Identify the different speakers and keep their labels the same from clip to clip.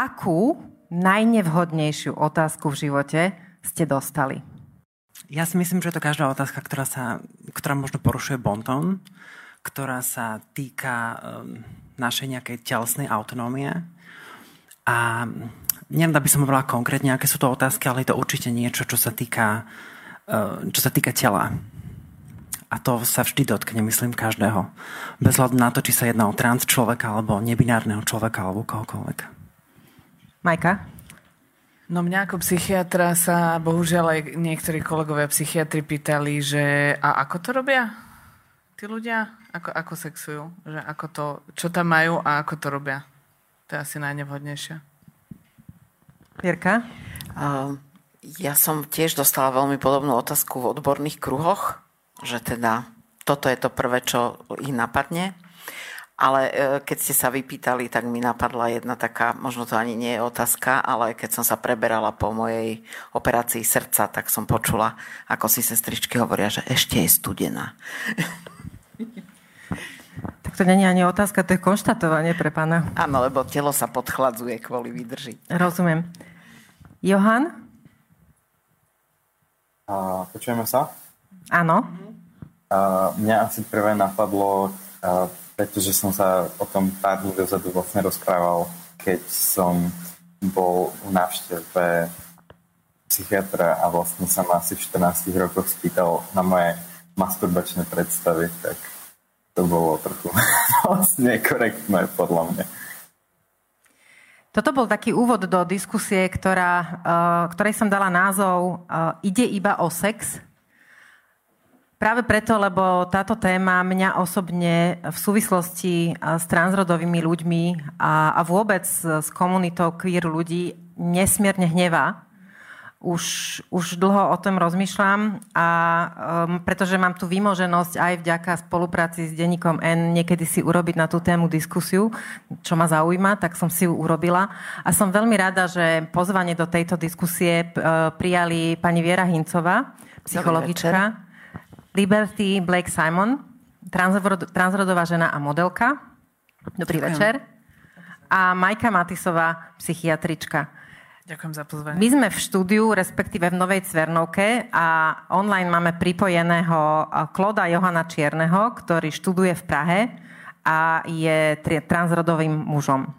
Speaker 1: Akú najnevhodnejšiu otázku v živote ste dostali?
Speaker 2: Ja si myslím, že je to každá otázka, ktorá, sa, ktorá možno porušuje bonton, ktorá sa týka um, našej nejakej telesnej autonómie. A neviem, aby som hovorila konkrétne, aké sú to otázky, ale je to určite niečo, čo sa týka, uh, čo sa týka tela. A to sa vždy dotkne, myslím, každého. Bez hľadu na to, či sa jedná o trans človeka, alebo nebinárneho človeka, alebo kohokoľvek.
Speaker 1: Majka?
Speaker 3: No mňa ako psychiatra sa bohužiaľ aj niektorí kolegovia psychiatri pýtali, že a ako to robia tí ľudia? Ako, ako sexujú? Že ako to, čo tam majú a ako to robia? To je asi najnevhodnejšie.
Speaker 1: Pierka?
Speaker 4: Uh, ja som tiež dostala veľmi podobnú otázku v odborných kruhoch, že teda toto je to prvé, čo ich napadne. Ale e, keď ste sa vypýtali, tak mi napadla jedna taká, možno to ani nie je otázka, ale keď som sa preberala po mojej operácii srdca, tak som počula, ako si sestričky hovoria, že ešte je studená.
Speaker 1: Tak to nie je ani otázka, to je konštatovanie pre pána.
Speaker 4: Áno, lebo telo sa podchladzuje kvôli výdrži.
Speaker 1: Rozumiem. Johan?
Speaker 5: A, počujeme sa?
Speaker 1: Áno.
Speaker 5: Mňa asi prvé napadlo pretože som sa o tom pár dní dozadu vlastne rozprával, keď som bol v návšteve psychiatra a vlastne sa ma asi v 14 rokoch spýtal na moje masturbačné predstavy, tak to bolo trochu vlastne korektné podľa mňa.
Speaker 1: Toto bol taký úvod do diskusie, ktorá, uh, ktorej som dala názov uh, Ide iba o sex? Práve preto, lebo táto téma mňa osobne v súvislosti s transrodovými ľuďmi a, a vôbec s komunitou queer ľudí nesmierne hnevá. Už, už dlho o tom rozmýšľam a um, pretože mám tu výmoženosť aj vďaka spolupráci s denníkom N niekedy si urobiť na tú tému diskusiu, čo ma zaujíma, tak som si ju urobila. A som veľmi rada, že pozvanie do tejto diskusie uh, prijali pani Viera Hincová, psychologička Liberty Blake Simon, transrodová žena a modelka. Dobrý Ďakujem. večer. A Majka Matisová, psychiatrička.
Speaker 3: Ďakujem za pozvanie.
Speaker 1: My sme v štúdiu, respektíve v Novej Cvernovke a online máme pripojeného Kloda Johana Čierneho, ktorý študuje v Prahe a je transrodovým mužom.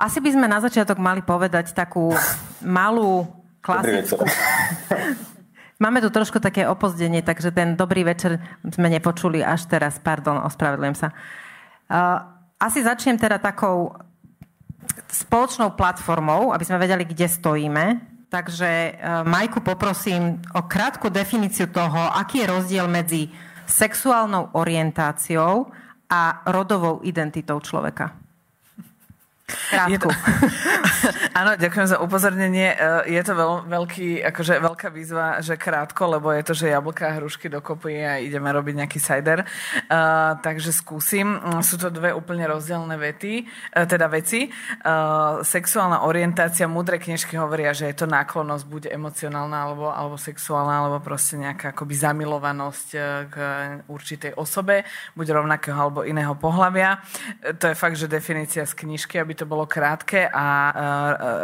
Speaker 1: Asi by sme na začiatok mali povedať takú malú klasickú... Máme tu trošku také opozdenie, takže ten dobrý večer sme nepočuli až teraz. Pardon, ospravedlňujem sa. Uh, asi začnem teda takou spoločnou platformou, aby sme vedeli, kde stojíme. Takže uh, Majku poprosím o krátku definíciu toho, aký je rozdiel medzi sexuálnou orientáciou a rodovou identitou človeka.
Speaker 3: To, áno, ďakujem za upozornenie. E, je to veľ, veľký, akože veľká výzva, že krátko, lebo je to, že jablka a hrušky dokopy a ideme robiť nejaký cider. Uh, takže skúsim. Sú to dve úplne rozdielne vety, uh, teda veci. Uh, sexuálna orientácia, múdre knižky hovoria, že je to náklonnosť buď emocionálna alebo, alebo sexuálna, alebo proste nejaká akoby zamilovanosť k určitej osobe, buď rovnakého alebo iného pohľavia. To je fakt, že definícia z knižky, aby to bolo krátke a e,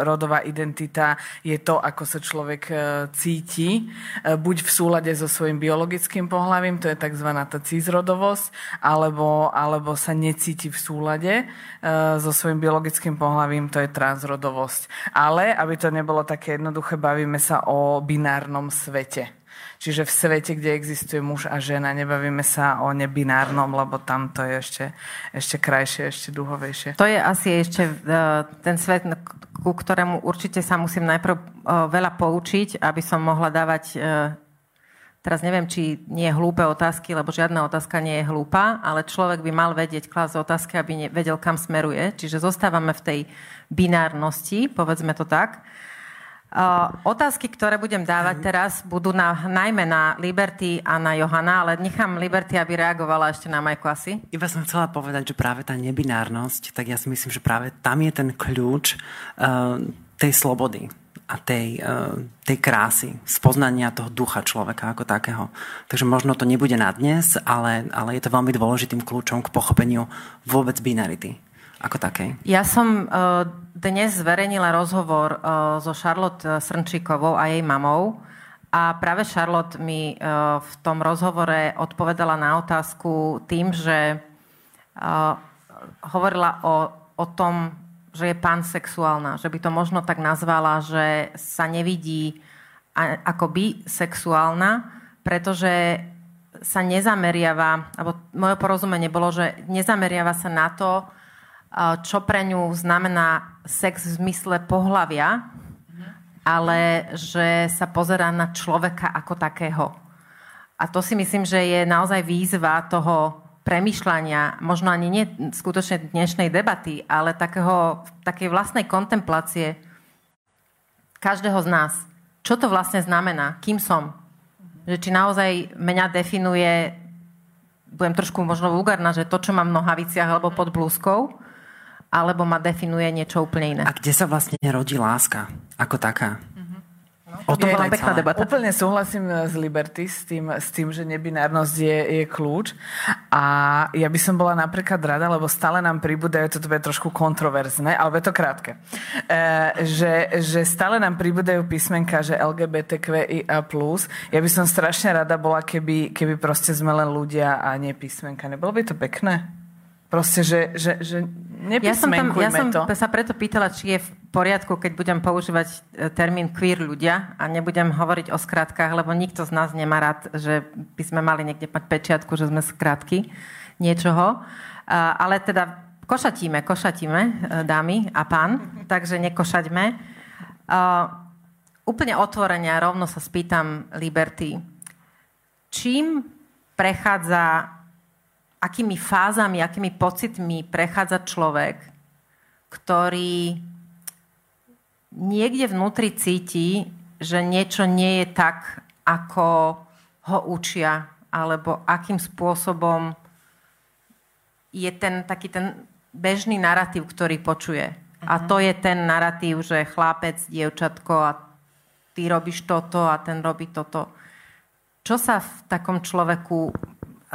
Speaker 3: rodová identita je to, ako sa človek e, cíti, e, buď v súlade so svojím biologickým pohľavím, to je tzv. tá cizrodovosť, alebo, alebo sa necíti v súlade so svojím biologickým pohľavím, to je transrodovosť. Ale, aby to nebolo také jednoduché, bavíme sa o binárnom svete. Čiže v svete, kde existuje muž a žena, nebavíme sa o nebinárnom, lebo tam to je ešte, ešte krajšie, ešte duhovejšie.
Speaker 1: To je asi ešte uh, ten svet, ku ktorému určite sa musím najprv uh, veľa poučiť, aby som mohla dávať uh, Teraz neviem, či nie hlúpe otázky, lebo žiadna otázka nie je hlúpa, ale človek by mal vedieť klásť otázky, aby vedel, kam smeruje. Čiže zostávame v tej binárnosti, povedzme to tak. Otázky, ktoré budem dávať teraz, budú na, najmä na Liberty a na Johana, ale nechám Liberty, aby reagovala ešte na Majku asi.
Speaker 2: Iba som chcela povedať, že práve tá nebinárnosť, tak ja si myslím, že práve tam je ten kľúč uh, tej slobody. a tej, e, tej krásy, spoznania toho ducha človeka ako takého. Takže možno to nebude na dnes, ale, ale je to veľmi dôležitým kľúčom k pochopeniu vôbec binarity ako takej.
Speaker 1: Ja som dnes zverejnila rozhovor so Charlotte Srnčíkovou a jej mamou a práve Charlotte mi v tom rozhovore odpovedala na otázku tým, že hovorila o, o tom, že je pansexuálna, že by to možno tak nazvala, že sa nevidí ako bisexuálna, pretože sa nezameriava, alebo moje porozumenie bolo, že nezameriava sa na to, čo pre ňu znamená sex v zmysle pohlavia, ale že sa pozerá na človeka ako takého. A to si myslím, že je naozaj výzva toho premyšľania, možno ani nie skutočne dnešnej debaty, ale takého, takej vlastnej kontemplácie každého z nás. Čo to vlastne znamená? Kým som? Že či naozaj mňa definuje, budem trošku možno vulgárna, že to, čo mám v nohaviciach alebo pod blúzkou, alebo ma definuje niečo úplne iné.
Speaker 2: A kde sa vlastne rodí láska ako taká?
Speaker 1: O tom bola pekná debata.
Speaker 3: Úplne súhlasím s Liberty, s tým, s tým že nebinárnosť je, je kľúč. A ja by som bola napríklad rada, lebo stále nám pribúdajú, toto bude trošku kontroverzné, ale je to krátke, e, že, že stále nám pribúdajú písmenka, že LGBTQIA+. Ja by som strašne rada bola, keby, keby proste sme len ľudia a nie písmenka. Nebolo by to pekné? Proste, že, že, že
Speaker 1: ja som, tam, ja som to. sa preto pýtala, či je v poriadku, keď budem používať e, termín queer ľudia a nebudem hovoriť o skratkách, lebo nikto z nás nemá rád, že by sme mali niekde mať pečiatku, že sme skratky niečoho. Ale teda košatíme, košatíme, e, dámy a pán, takže nekošaťme. Úplne otvorene a rovno sa spýtam Liberty. Čím prechádza akými fázami, akými pocitmi prechádza človek, ktorý niekde vnútri cíti, že niečo nie je tak, ako ho učia, alebo akým spôsobom je ten taký ten bežný narratív, ktorý počuje. Uh-huh. A mhm. to je ten narratív, že chlapec, dievčatko a ty robíš toto a ten robí toto. Čo sa v takom človeku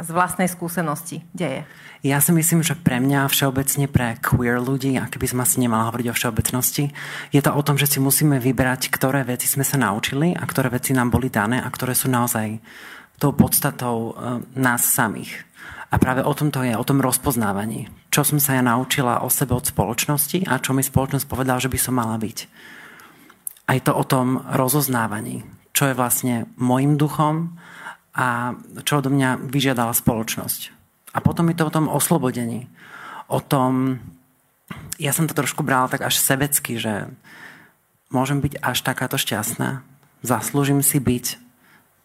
Speaker 1: z vlastnej skúsenosti deje?
Speaker 2: Ja si myslím, že pre mňa všeobecne pre queer ľudí, a keby som asi nemala hovoriť o všeobecnosti, je to o tom, že si musíme vyberať, ktoré veci sme sa naučili a ktoré veci nám boli dané a ktoré sú naozaj tou podstatou e, nás samých. A práve o tom to je, o tom rozpoznávaní. Čo som sa ja naučila o sebe od spoločnosti a čo mi spoločnosť povedala, že by som mala byť. A je to o tom rozoznávaní. Čo je vlastne môjim duchom a čo odo mňa vyžiadala spoločnosť. A potom je to o tom oslobodení. O tom, ja som to trošku bral tak až sebecky, že môžem byť až takáto šťastná. Zaslúžim si byť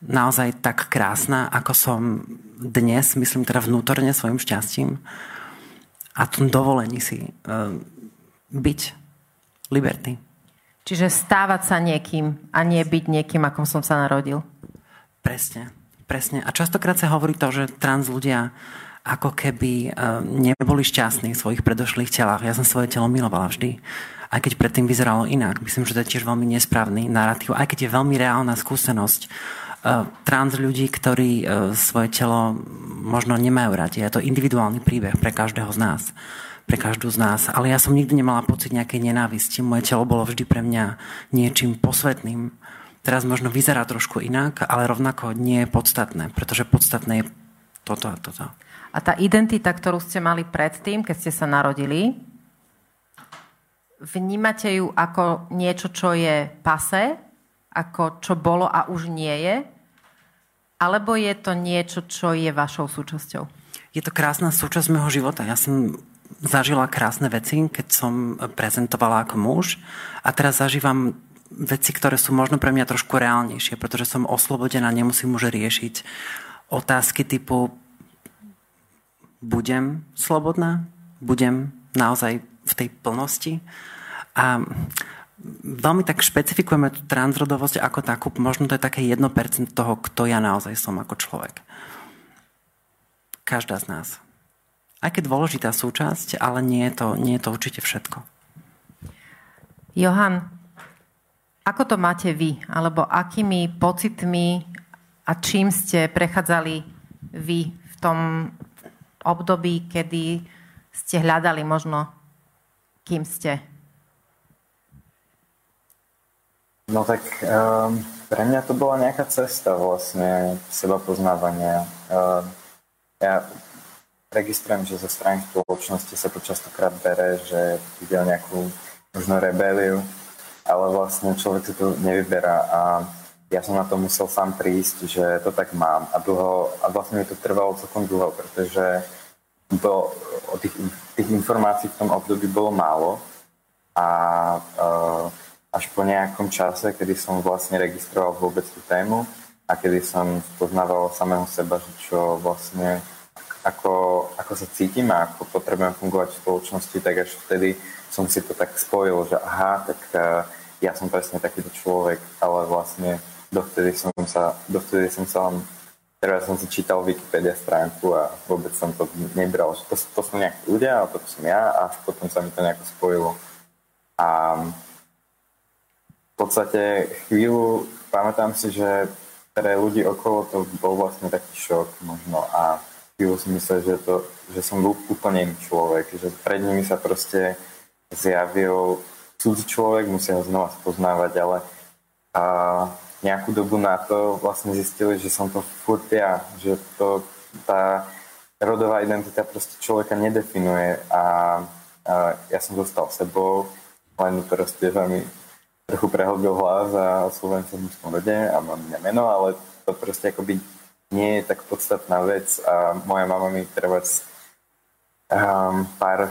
Speaker 2: naozaj tak krásna, ako som dnes, myslím teda vnútorne svojim šťastím. A tom dovolení si uh, byť liberty.
Speaker 1: Čiže stávať sa niekým a nie byť niekým, ako som sa narodil.
Speaker 2: Presne. Presne. A častokrát sa hovorí to, že trans ľudia ako keby uh, neboli šťastní v svojich predošlých telách. Ja som svoje telo milovala vždy. Aj keď predtým vyzeralo inak. Myslím, že to je tiež veľmi nesprávny narratív. Aj keď je veľmi reálna skúsenosť uh, trans ľudí, ktorí uh, svoje telo možno nemajú radi. Je to individuálny príbeh pre každého z nás pre každú z nás. Ale ja som nikdy nemala pocit nejakej nenávisti. Moje telo bolo vždy pre mňa niečím posvetným teraz možno vyzerá trošku inak, ale rovnako nie je podstatné, pretože podstatné je toto a toto.
Speaker 1: A tá identita, ktorú ste mali predtým, keď ste sa narodili, vnímate ju ako niečo, čo je pase, ako čo bolo a už nie je, alebo je to niečo, čo je vašou súčasťou?
Speaker 2: Je to krásna súčasť môjho života. Ja som zažila krásne veci, keď som prezentovala ako muž a teraz zažívam veci, ktoré sú možno pre mňa trošku reálnejšie, pretože som oslobodená, nemusím už riešiť otázky typu budem slobodná, budem naozaj v tej plnosti. A veľmi tak špecifikujeme tú transrodovosť ako takú, možno to je také 1% toho, kto ja naozaj som ako človek. Každá z nás. Aj keď dôležitá súčasť, ale nie je to, nie je to určite všetko.
Speaker 1: Johan, Ako to máte vy? Alebo akými pocitmi a čím ste prechádzali vy v tom období, kedy ste hľadali možno, kým ste?
Speaker 5: No tak um, pre mňa to bola nejaká cesta vlastne seba poznávania. Um, ja registrujem, že zo strany spoločnosti sa to častokrát bere, že ide nejakú možno rebeliu, ale vlastne človek si to nevyberá a ja som na to musel sám prísť, že to tak mám. A dlho, a vlastne mi to trvalo celkom dlho, pretože to, o tých, tých informácií v tom období bolo málo. A uh, až po nejakom čase, kedy som vlastne registroval vôbec tú tému a kedy som poznával samého seba, že čo vlastne ako, ako sa cítim a ako potrebujem fungovať v spoločnosti, tak až vtedy som si to tak spojil, že aha, tak uh, ja som presne takýto človek, ale vlastne dovtedy som sa, dovtedy som sa Teraz som si čítal Wikipedia stránku a vôbec som to nebral, že to, to sú nejakí ľudia a toto som ja a potom sa mi to nejako spojilo. A podstate chvíľu, pamätám si, že pre ľudí okolo to bol vlastne taký šok možno a chvíľu si myslel, že, to, že som úplne iný človek, že pred nimi sa proste zjavil cudzí človek, musia ho znova spoznávať, ale a nejakú dobu na to vlastne zistili, že som to furt ja, že to, tá rodová identita proste človeka nedefinuje a, a ja som zostal sebou, len proste mi trochu prehlbil hlas a oslovujem sa v mužskom rode a mám mňa meno, ale to proste akoby nie je tak podstatná vec a moja mama mi treba um, pár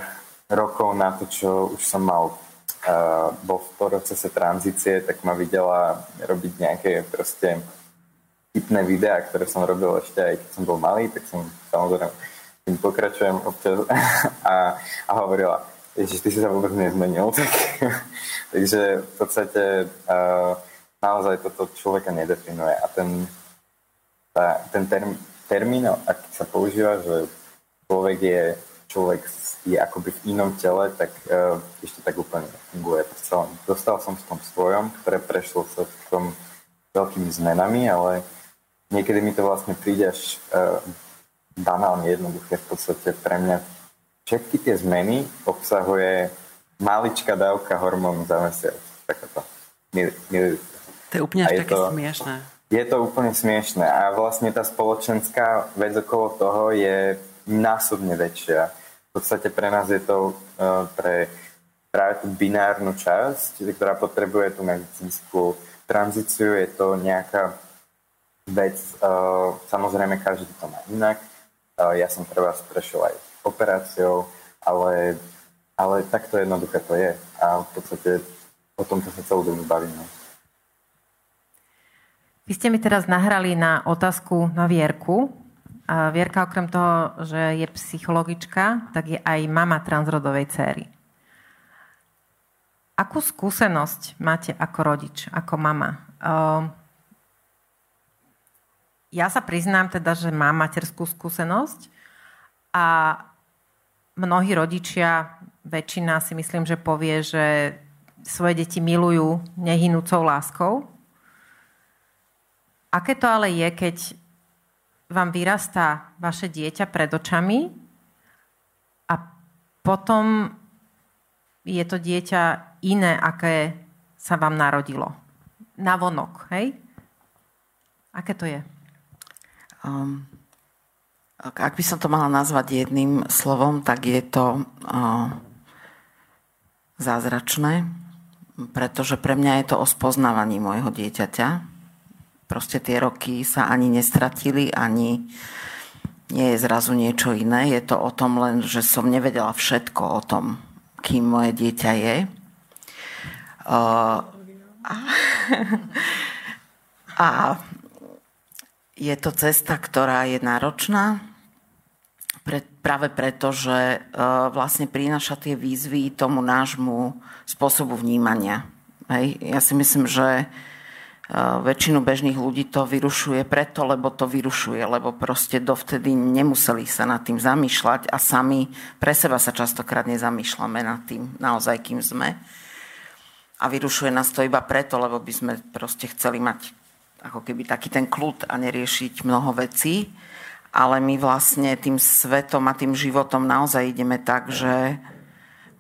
Speaker 5: rokov na to, čo už som mal uh, bol v procese tranzície, tak ma videla robiť nejaké proste typné videá, ktoré som robil ešte aj keď som bol malý, tak som samozrejme tým pokračujem občas a, a hovorila, Ježiš, ty si sa vôbec nezmenil. Tak, takže v podstate uh, naozaj toto človeka nedefinuje. A ten, tá, ten term, termín, ak sa používa, že človek je človek je akoby v inom tele, tak uh, ešte tak úplne funguje. Dostal som v tom svojom, ktoré prešlo sa v tom veľkými zmenami, ale niekedy mi to vlastne príde až uh, banálne jednoduché v podstate pre mňa všetky tie zmeny obsahuje maličká dávka hormónu za mesiac. Takáto
Speaker 2: To je úplne až také to, smiešné.
Speaker 5: Je to úplne smiešné a vlastne tá spoločenská vec okolo toho je násobne väčšia. V podstate pre nás je to uh, pre práve tú binárnu časť, ktorá potrebuje tú medicínsku tranzíciu, je to nejaká vec, uh, samozrejme každý to má inak. Uh, ja som pre vás prešiel aj operáciou, ale, ale takto jednoduché to je. A v podstate o tomto sa celú dobu bavíme.
Speaker 1: Vy ste mi teraz nahrali na otázku na Vierku. Vierka okrem toho, že je psychologička, tak je aj mama transrodovej céry. Akú skúsenosť máte ako rodič, ako mama? Ehm, ja sa priznám teda, že mám materskú skúsenosť a mnohí rodičia, väčšina si myslím, že povie, že svoje deti milujú nehynúcou láskou. Aké to ale je, keď vám vyrastá vaše dieťa pred očami a potom je to dieťa iné, aké sa vám narodilo. Na vonok, hej? Aké to je? Um,
Speaker 4: ak by som to mala nazvať jedným slovom, tak je to uh, zázračné, pretože pre mňa je to o spoznávaní môjho dieťaťa. Proste tie roky sa ani nestratili, ani nie je zrazu niečo iné. Je to o tom len, že som nevedela všetko o tom, kým moje dieťa je. Uh, a, a je to cesta, ktorá je náročná, pre, práve preto, že uh, vlastne prináša tie výzvy tomu nášmu spôsobu vnímania. Hej. Ja si myslím, že uh, väčšinu bežných ľudí to vyrušuje preto, lebo to vyrušuje, lebo proste dovtedy nemuseli sa nad tým zamýšľať a sami pre seba sa častokrát nezamýšľame nad tým naozaj, kým sme. A vyrušuje nás to iba preto, lebo by sme proste chceli mať ako keby taký ten kľud a neriešiť mnoho vecí. Ale my vlastne tým svetom a tým životom naozaj ideme tak, že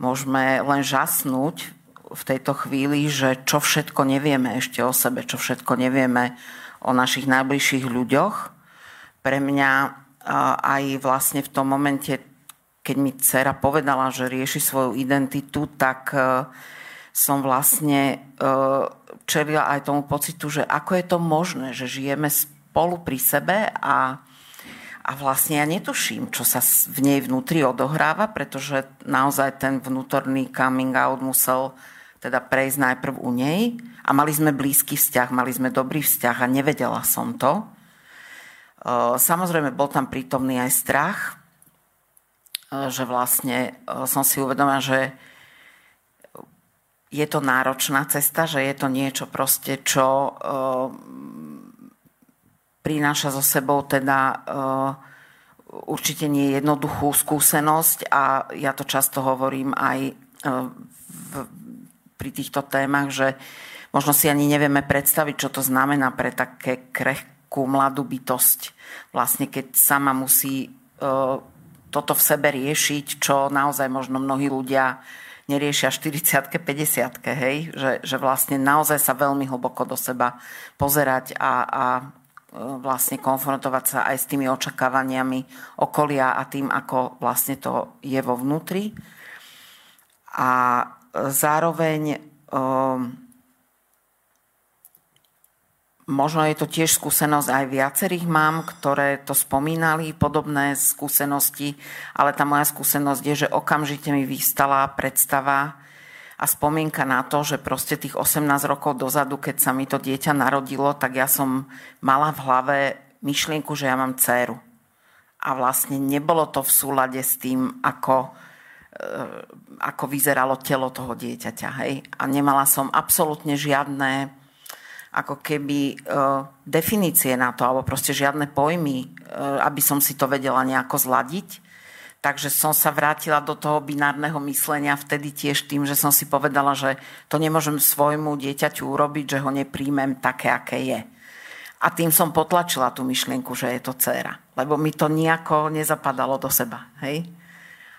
Speaker 4: môžeme len žasnúť v tejto chvíli, že čo všetko nevieme ešte o sebe, čo všetko nevieme o našich najbližších ľuďoch. Pre mňa aj vlastne v tom momente, keď mi dcera povedala, že rieši svoju identitu, tak e, som vlastne e, čelila aj tomu pocitu, že ako je to možné, že žijeme spolu pri sebe a a vlastne ja netuším, čo sa v nej vnútri odohráva, pretože naozaj ten vnútorný coming out musel teda prejsť najprv u nej a mali sme blízky vzťah, mali sme dobrý vzťah a nevedela som to. Samozrejme, bol tam prítomný aj strach, že vlastne som si uvedomila, že je to náročná cesta, že je to niečo proste, čo prináša so sebou teda určite nie jednoduchú skúsenosť a ja to často hovorím aj v, pri týchto témach, že možno si ani nevieme predstaviť, čo to znamená pre také krehkú mladú bytosť. Vlastne keď sama musí uh, toto v sebe riešiť, čo naozaj možno mnohí ľudia neriešia 40 50 hej? Že, že vlastne naozaj sa veľmi hlboko do seba pozerať a, a vlastne konfrontovať sa aj s tými očakávaniami okolia a tým, ako vlastne to je vo vnútri. A zároveň um, možno je to tiež skúsenosť aj viacerých mám, ktoré to spomínali, podobné skúsenosti, ale tá moja skúsenosť je, že okamžite mi vystala predstava, a spomienka na to, že proste tých 18 rokov dozadu, keď sa mi to dieťa narodilo, tak ja som mala v hlave myšlienku, že ja mám dceru. A vlastne nebolo to v súlade s tým, ako, ako vyzeralo telo toho dieťaťa. Hej? A nemala som absolútne žiadne ako keby e, definície na to, alebo proste žiadne pojmy, e, aby som si to vedela nejako zladiť. Takže som sa vrátila do toho binárneho myslenia vtedy tiež tým, že som si povedala, že to nemôžem svojmu dieťaťu urobiť, že ho nepríjmem také, aké je. A tým som potlačila tú myšlienku, že je to dcéra. Lebo mi to nejako nezapadalo do seba. Hej?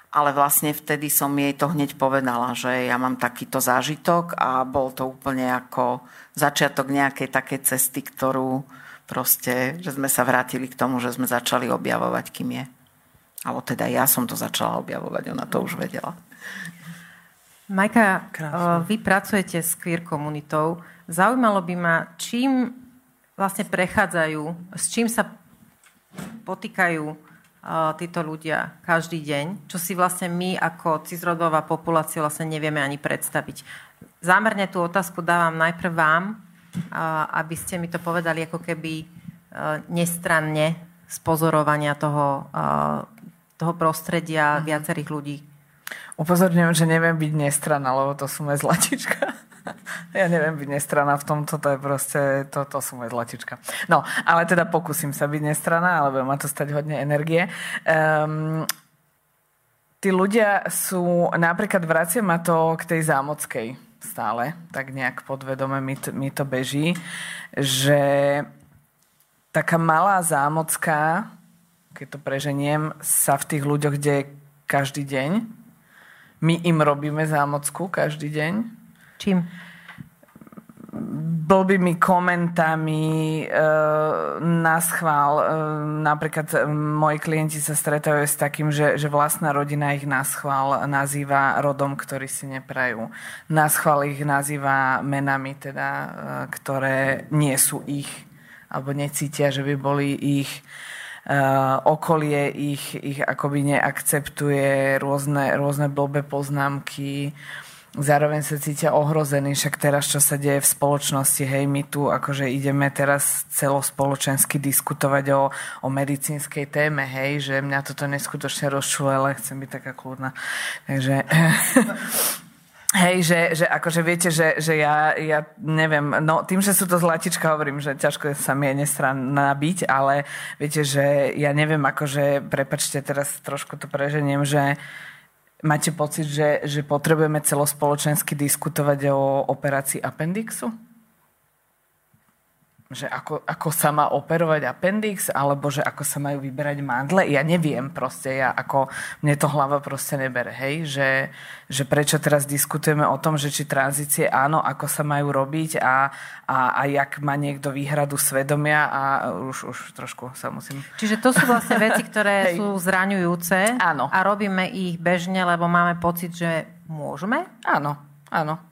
Speaker 4: Ale vlastne vtedy som jej to hneď povedala, že ja mám takýto zážitok a bol to úplne ako začiatok nejakej takej cesty, ktorú proste, že sme sa vrátili k tomu, že sme začali objavovať, kým je. Alebo teda ja som to začala objavovať, ona to už vedela.
Speaker 1: Majka, Krásne. vy pracujete s queer komunitou. Zaujímalo by ma, čím vlastne prechádzajú, s čím sa potýkajú títo ľudia každý deň, čo si vlastne my ako cizrodová populácia vlastne nevieme ani predstaviť. Zámerne tú otázku dávam najprv vám, aby ste mi to povedali ako keby nestranne z pozorovania toho toho prostredia mm. viacerých ľudí.
Speaker 3: Upozorňujem, že neviem byť nestrana, lebo to sú moje zlatička. Ja neviem byť nestrana v tomto, to je proste, to, to sú moje zlatička. No, ale teda pokúsim sa byť nestrana, ale ma to stať hodne energie. Um, tí ľudia sú, napríklad vracia ma to k tej zámockej stále, tak nejak podvedome mi to, mi to beží, že taká malá zámocka keď to preženiem, sa v tých ľuďoch deje každý deň. My im robíme zámocku každý deň.
Speaker 1: Čím?
Speaker 3: blbými komentami e, na schvál. E, napríklad e, moji klienti sa stretávajú s takým, že, že vlastná rodina ich na schvál nazýva rodom, ktorý si neprajú. Na schvál ich nazýva menami, teda, e, ktoré nie sú ich alebo necítia, že by boli ich. Eh, okolie ich, ich akoby neakceptuje, rôzne, rôzne blbé poznámky, zároveň sa cítia ohrození, však teraz, čo sa deje v spoločnosti, hej, my tu akože ideme teraz celospoločensky diskutovať o, o medicínskej téme, hej, že mňa toto neskutočne rozčuje, ale chcem byť taká kľudná. Takže Hej, že, že akože viete, že, že ja, ja neviem, no tým, že sú to zlatička, hovorím, že ťažko sa mi je nestranná byť, ale viete, že ja neviem, akože, prepačte, teraz trošku to preženiem, že máte pocit, že, že potrebujeme celospoločensky diskutovať o operácii appendixu? Že ako, ako sa má operovať appendix, alebo že ako sa majú vyberať mandle. Ja neviem proste, ja ako, mne to hlava proste nebere, hej, že, že prečo teraz diskutujeme o tom, že či tranzície áno, ako sa majú robiť a, a, a jak má niekto výhradu svedomia a už, už trošku sa musím...
Speaker 1: Čiže to sú vlastne veci, ktoré sú zraňujúce
Speaker 3: áno.
Speaker 1: a robíme ich bežne, lebo máme pocit, že môžeme?
Speaker 3: Áno, áno.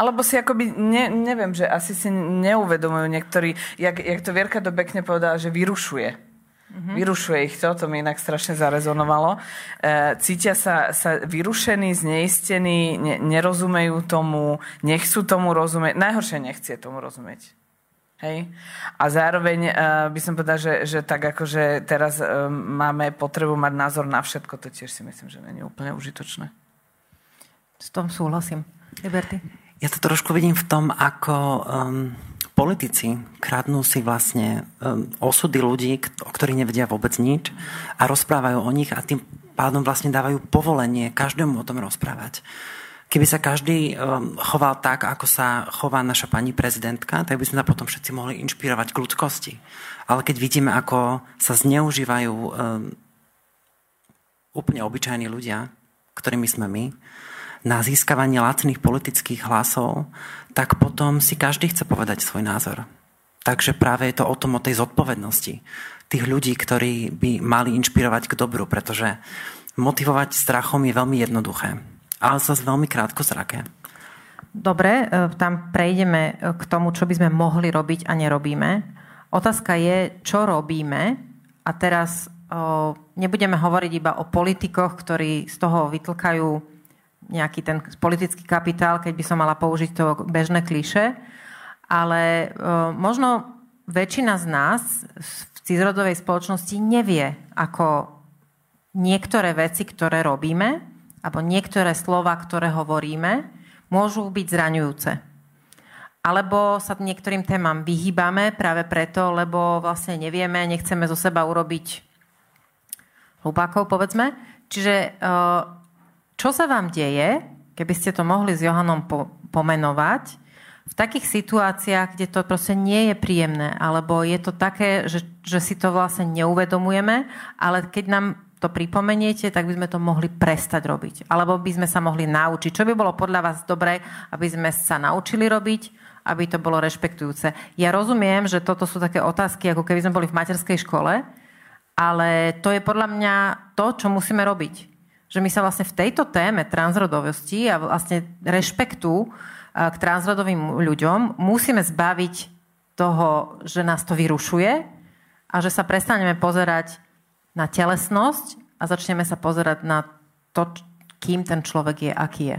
Speaker 3: Alebo si akoby, ne, neviem, že asi si neuvedomujú niektorí, jak, jak to Vierka do pekne povedala, že vyrušuje. Mm-hmm. Vyrušuje ich to, to mi inak strašne zarezonovalo. E, cítia sa, sa vyrušení, zneistení, ne, nerozumejú tomu, nechcú tomu rozumieť. Najhoršie nechcie tomu rozumieť. Hej? A zároveň uh, by som povedal, že, že tak ako, že teraz uh, máme potrebu mať názor na všetko, to tiež si myslím, že není úplne užitočné.
Speaker 1: S tom súhlasím. Liberty?
Speaker 2: Ja to trošku vidím v tom, ako um, politici kradnú si vlastne um, osudy ľudí, o ktorých nevedia vôbec nič a rozprávajú o nich a tým pádom vlastne dávajú povolenie každému o tom rozprávať. Keby sa každý um, choval tak, ako sa chová naša pani prezidentka, tak by sme sa potom všetci mohli inšpirovať k ľudskosti. Ale keď vidíme, ako sa zneužívajú um, úplne obyčajní ľudia, ktorými sme my, na získavanie lacných politických hlasov, tak potom si každý chce povedať svoj názor. Takže práve je to o tom, o tej zodpovednosti tých ľudí, ktorí by mali inšpirovať k dobru, pretože motivovať strachom je veľmi jednoduché, ale zase veľmi krátko zraké.
Speaker 1: Dobre, e, tam prejdeme k tomu, čo by sme mohli robiť a nerobíme. Otázka je, čo robíme a teraz o, nebudeme hovoriť iba o politikoch, ktorí z toho vytlkajú nejaký ten politický kapitál, keď by som mala použiť to bežné kliše. Ale uh, možno väčšina z nás v cizrodovej spoločnosti nevie, ako niektoré veci, ktoré robíme, alebo niektoré slova, ktoré hovoríme, môžu byť zraňujúce. Alebo sa niektorým témam vyhýbame práve preto, lebo vlastne nevieme, nechceme zo seba urobiť hlupákov, povedzme. Čiže uh, čo sa vám deje, keby ste to mohli s Johanom po- pomenovať, v takých situáciách, kde to proste nie je príjemné, alebo je to také, že, že si to vlastne neuvedomujeme, ale keď nám to pripomeniete, tak by sme to mohli prestať robiť. Alebo by sme sa mohli naučiť. Čo by bolo podľa vás dobré, aby sme sa naučili robiť, aby to bolo rešpektujúce. Ja rozumiem, že toto sú také otázky, ako keby sme boli v materskej škole, ale to je podľa mňa to, čo musíme robiť že my sa vlastne v tejto téme transrodovosti a vlastne rešpektu k transrodovým ľuďom musíme zbaviť toho, že nás to vyrušuje a že sa prestaneme pozerať na telesnosť a začneme sa pozerať na to, kým ten človek je, aký je.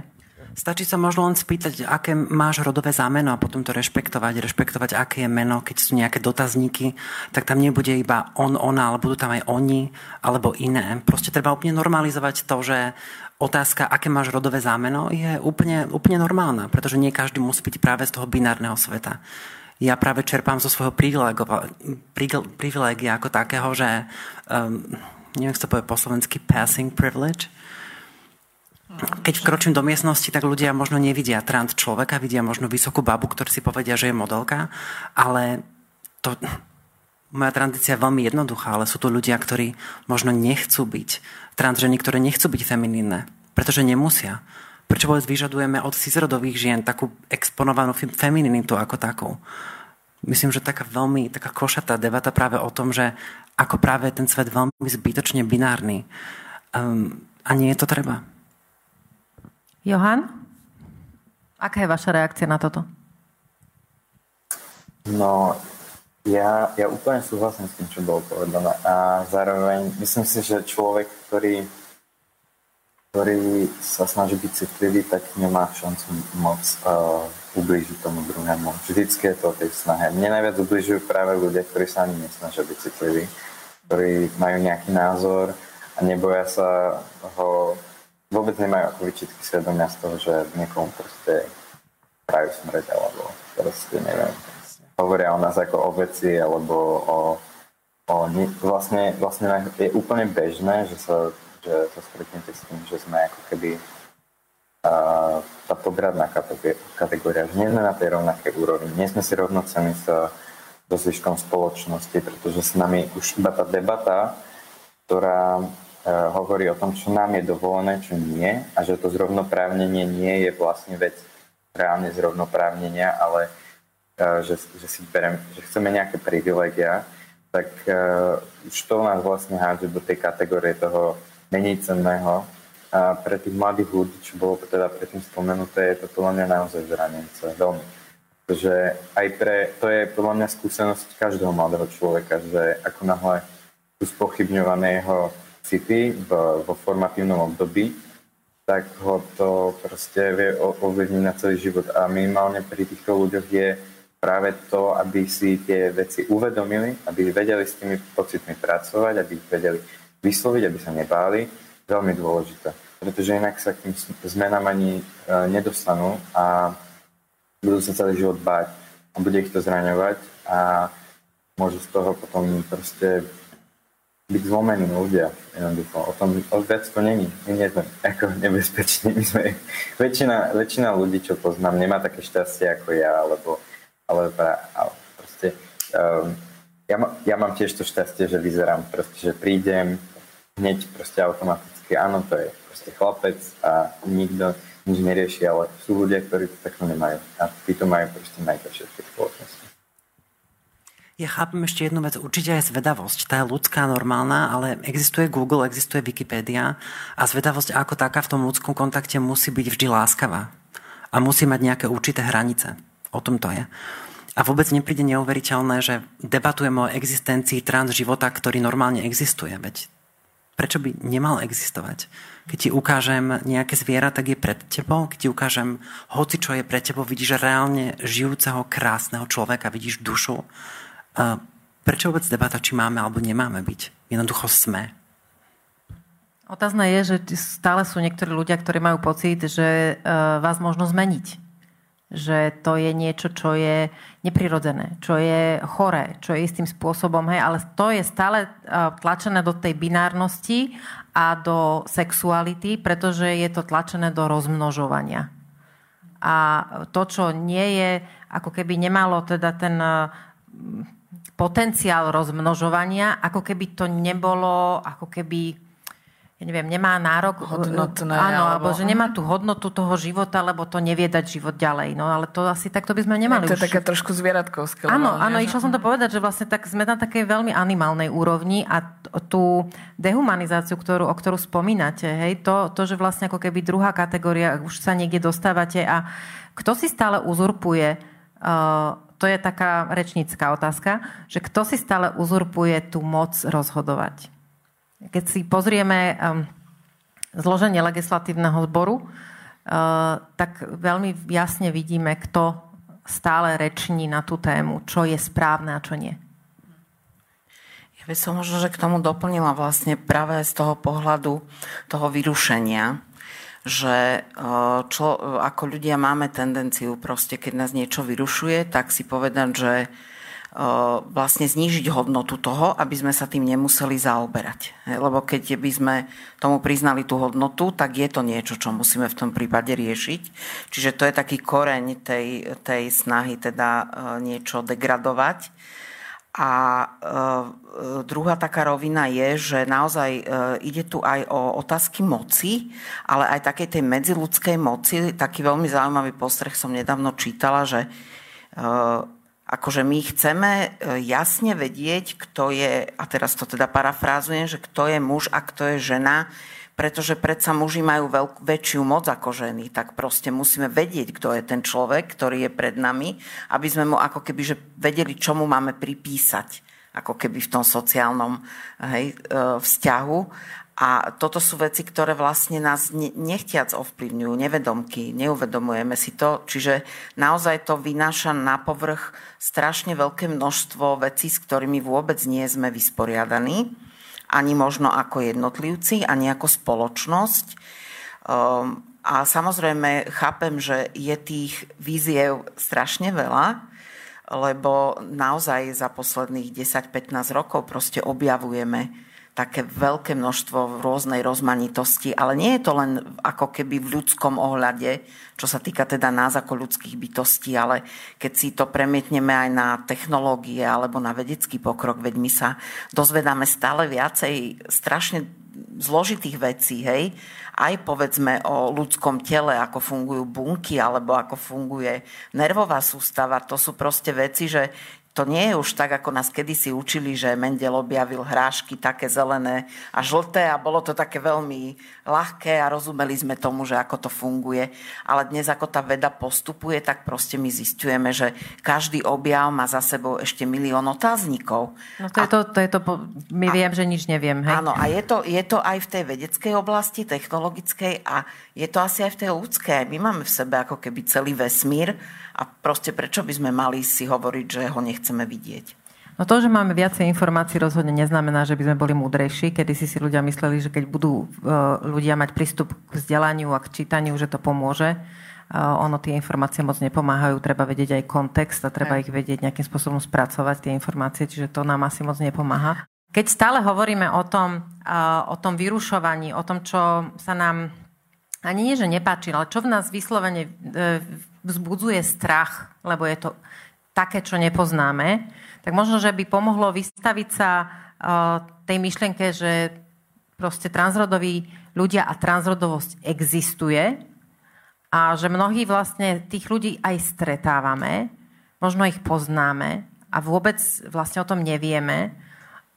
Speaker 2: Stačí sa možno len spýtať, aké máš rodové zámeno a potom to rešpektovať, rešpektovať, aké je meno, keď sú nejaké dotazníky, tak tam nebude iba on, ona, ale budú tam aj oni, alebo iné. Proste treba úplne normalizovať to, že otázka, aké máš rodové zámeno, je úplne, úplne normálna, pretože nie každý musí byť práve z toho binárneho sveta. Ja práve čerpám zo svojho privilegia ako takého, že um, neviem, to povie po slovensky passing privilege, keď vkročím do miestnosti, tak ľudia možno nevidia trans človeka, vidia možno vysokú babu, ktorý si povedia, že je modelka, ale to, moja tranzícia je veľmi jednoduchá, ale sú to ľudia, ktorí možno nechcú byť transženy, ktoré nechcú byť feminínne, pretože nemusia. Prečo vôbec vyžadujeme od cisrodových žien takú exponovanú femininitu ako takú? Myslím, že taká veľmi taká košatá debata práve o tom, že ako práve ten svet veľmi zbytočne binárny. Um, a nie je to treba.
Speaker 1: Johan, aká je vaša reakcia na toto?
Speaker 5: No, ja, ja úplne súhlasím s tým, čo bolo povedané. A zároveň myslím si, že človek, ktorý, ktorý sa snaží byť citlivý, tak nemá šancu moc uh, ublížiť tomu druhému. Vždycky je to o tej snahe. Mne najviac ubližujú práve ľudia, ktorí sa ani nesnažia byť citliví, ktorí majú nejaký názor a neboja sa ho vôbec nemajú ako vyčitky svedomia z toho, že niekomu proste prajú smrť, alebo proste neviem, hovoria o nás ako o veci, alebo o, o vlastne, vlastne je úplne bežné, že sa že sa stretnete s tým, že sme ako keby tá podradná kategória, že nie sme na tej rovnakej úrovni, nie sme si rovnocení so, so zvyškom spoločnosti, pretože s nami už iba tá debata, ktorá hovorí o tom, čo nám je dovolené, čo nie, a že to zrovnoprávnenie nie je vlastne vec reálne zrovnoprávnenia, ale uh, že, že si berem, že chceme nejaké privilegia, tak uh, už to nás vlastne hádže do tej kategórie toho menej cenného. A pre tých mladých ľudí, čo bolo teda predtým spomenuté, je to podľa mňa naozaj zranujúce. Veľmi. Pretože aj pre, to je podľa mňa skúsenosť každého mladého človeka, že ako náhle sú spochybňované jeho city v, vo formatívnom období, tak ho to proste vie ovplyvniť na celý život. A minimálne pri týchto ľuďoch je práve to, aby si tie veci uvedomili, aby vedeli s tými pocitmi pracovať, aby ich vedeli vysloviť, aby sa nebáli, veľmi dôležité. Pretože inak sa k tým zmenám ani e, nedostanú a budú sa celý život báť a bude ich to zraňovať a môžu z toho potom proste byť zlomení ľudia. Jednoducho. O tom o vec to není. My nie sme ako nebezpeční. My sme, väčšina, väčšina ľudí, čo poznám, nemá také šťastie ako ja, alebo ale, ale proste um, ja, ja mám tiež to šťastie, že vyzerám proste, že prídem hneď proste automaticky, áno, to je proste chlapec a nikto nič nerieši, ale sú ľudia, ktorí to takto nemajú a tí to majú proste najťažšie v spoločnosti.
Speaker 2: Ja chápem ešte jednu vec, určite aj zvedavosť. Tá je ľudská, normálna, ale existuje Google, existuje Wikipedia a zvedavosť ako taká v tom ľudskom kontakte musí byť vždy láskavá. A musí mať nejaké určité hranice. O tom to je. A vôbec nepríde neuveriteľné, že debatujeme o existencii trans života, ktorý normálne existuje. Veď prečo by nemal existovať? Keď ti ukážem nejaké zviera, tak je pred tebou. Keď ti ukážem hoci, čo je pred tebou, vidíš reálne žijúceho, krásneho človeka, vidíš dušu. Prečo vôbec debata, či máme alebo nemáme byť? Jednoducho sme.
Speaker 1: Otázne je, že stále sú niektorí ľudia, ktorí majú pocit, že e, vás možno zmeniť že to je niečo, čo je neprirodzené, čo je choré, čo je istým spôsobom, hej, ale to je stále tlačené do tej binárnosti a do sexuality, pretože je to tlačené do rozmnožovania. A to, čo nie je, ako keby nemalo teda ten potenciál rozmnožovania, ako keby to nebolo, ako keby ja neviem, nemá nárok...
Speaker 3: Hodnotné.
Speaker 1: Áno, alebo, alebo že nemá tú hodnotu toho života, lebo to nevie dať život ďalej. No ale to asi takto by sme nemali.
Speaker 3: to
Speaker 1: je
Speaker 3: také trošku zvieratkovské.
Speaker 1: Áno, áno, išla som to povedať, že vlastne tak sme na takej veľmi animálnej úrovni a tú dehumanizáciu, ktorú, o ktorú spomínate, hej, to, to, že vlastne ako keby druhá kategória, už sa niekde dostávate a kto si stále uzurpuje uh, to je taká rečnícká otázka, že kto si stále uzurpuje tú moc rozhodovať. Keď si pozrieme um, zloženie legislatívneho zboru, uh, tak veľmi jasne vidíme, kto stále reční na tú tému, čo je správne a čo nie.
Speaker 4: Ja by som možno, že k tomu doplnila vlastne práve z toho pohľadu toho vyrušenia, že uh, čo, ako ľudia máme tendenciu proste, keď nás niečo vyrušuje, tak si povedať, že vlastne znížiť hodnotu toho, aby sme sa tým nemuseli zaoberať. Lebo keď by sme tomu priznali tú hodnotu, tak je to niečo, čo musíme v tom prípade riešiť. Čiže to je taký koreň tej, tej snahy teda niečo degradovať. A e, druhá taká rovina je, že naozaj e, ide tu aj o otázky moci, ale aj takej tej medziludskej moci. Taký veľmi zaujímavý postreh som nedávno čítala, že e, akože my chceme e, jasne vedieť, kto je, a teraz to teda parafrázujem, že kto je muž a kto je žena, pretože predsa muži majú veľk, väčšiu moc ako ženy, tak proste musíme vedieť, kto je ten človek, ktorý je pred nami, aby sme mu ako keby že vedeli, čo mu máme pripísať ako keby v tom sociálnom hej, e, vzťahu. A toto sú veci, ktoré vlastne nás nechtiac ovplyvňujú, nevedomky, neuvedomujeme si to. Čiže naozaj to vynáša na povrch strašne veľké množstvo vecí, s ktorými vôbec nie sme vysporiadaní. Ani možno ako jednotlivci, ani ako spoločnosť. Ehm, a samozrejme chápem, že je tých víziev strašne veľa, lebo naozaj za posledných 10-15 rokov proste objavujeme také veľké množstvo v rôznej rozmanitosti, ale nie je to len ako keby v ľudskom ohľade, čo sa týka teda nás ako ľudských bytostí, ale keď si to premietneme aj na technológie alebo na vedecký pokrok, veď my sa dozvedáme stále viacej strašne zložitých vecí, hej, aj povedzme o ľudskom tele, ako fungujú bunky alebo ako funguje nervová sústava. To sú proste veci, že to nie je už tak, ako nás kedysi učili, že Mendel objavil hrášky také zelené a žlté a bolo to také veľmi ľahké a rozumeli sme tomu, že ako to funguje. Ale dnes, ako tá veda postupuje, tak proste my zistujeme, že každý objav má za sebou ešte milión otáznikov.
Speaker 1: No to je to, to, je to my a, viem, že nič neviem. Hej?
Speaker 4: Áno, a je to, je to aj v tej vedeckej oblasti, technologickej a je to asi aj v tej ľudskej. My máme v sebe ako keby celý vesmír a proste prečo by sme mali si hovoriť, že ho nechceme vidieť?
Speaker 1: No to, že máme viacej informácií, rozhodne neznamená, že by sme boli múdrejší. Kedy si si ľudia mysleli, že keď budú uh, ľudia mať prístup k vzdelaniu a k čítaniu, že to pomôže. Uh, ono tie informácie moc nepomáhajú, treba vedieť aj kontext a treba ich vedieť nejakým spôsobom spracovať tie informácie, čiže to nám asi moc nepomáha. Keď stále hovoríme o tom, uh, o tom vyrušovaní, o tom, čo sa nám ani nie, že nepáči, ale čo v nás vyslovene vzbudzuje strach, lebo je to také, čo nepoznáme, tak možno, že by pomohlo vystaviť sa uh, tej myšlienke, že proste transrodoví ľudia a transrodovosť existuje a že mnohí vlastne tých ľudí aj stretávame, možno ich poznáme a vôbec vlastne o tom nevieme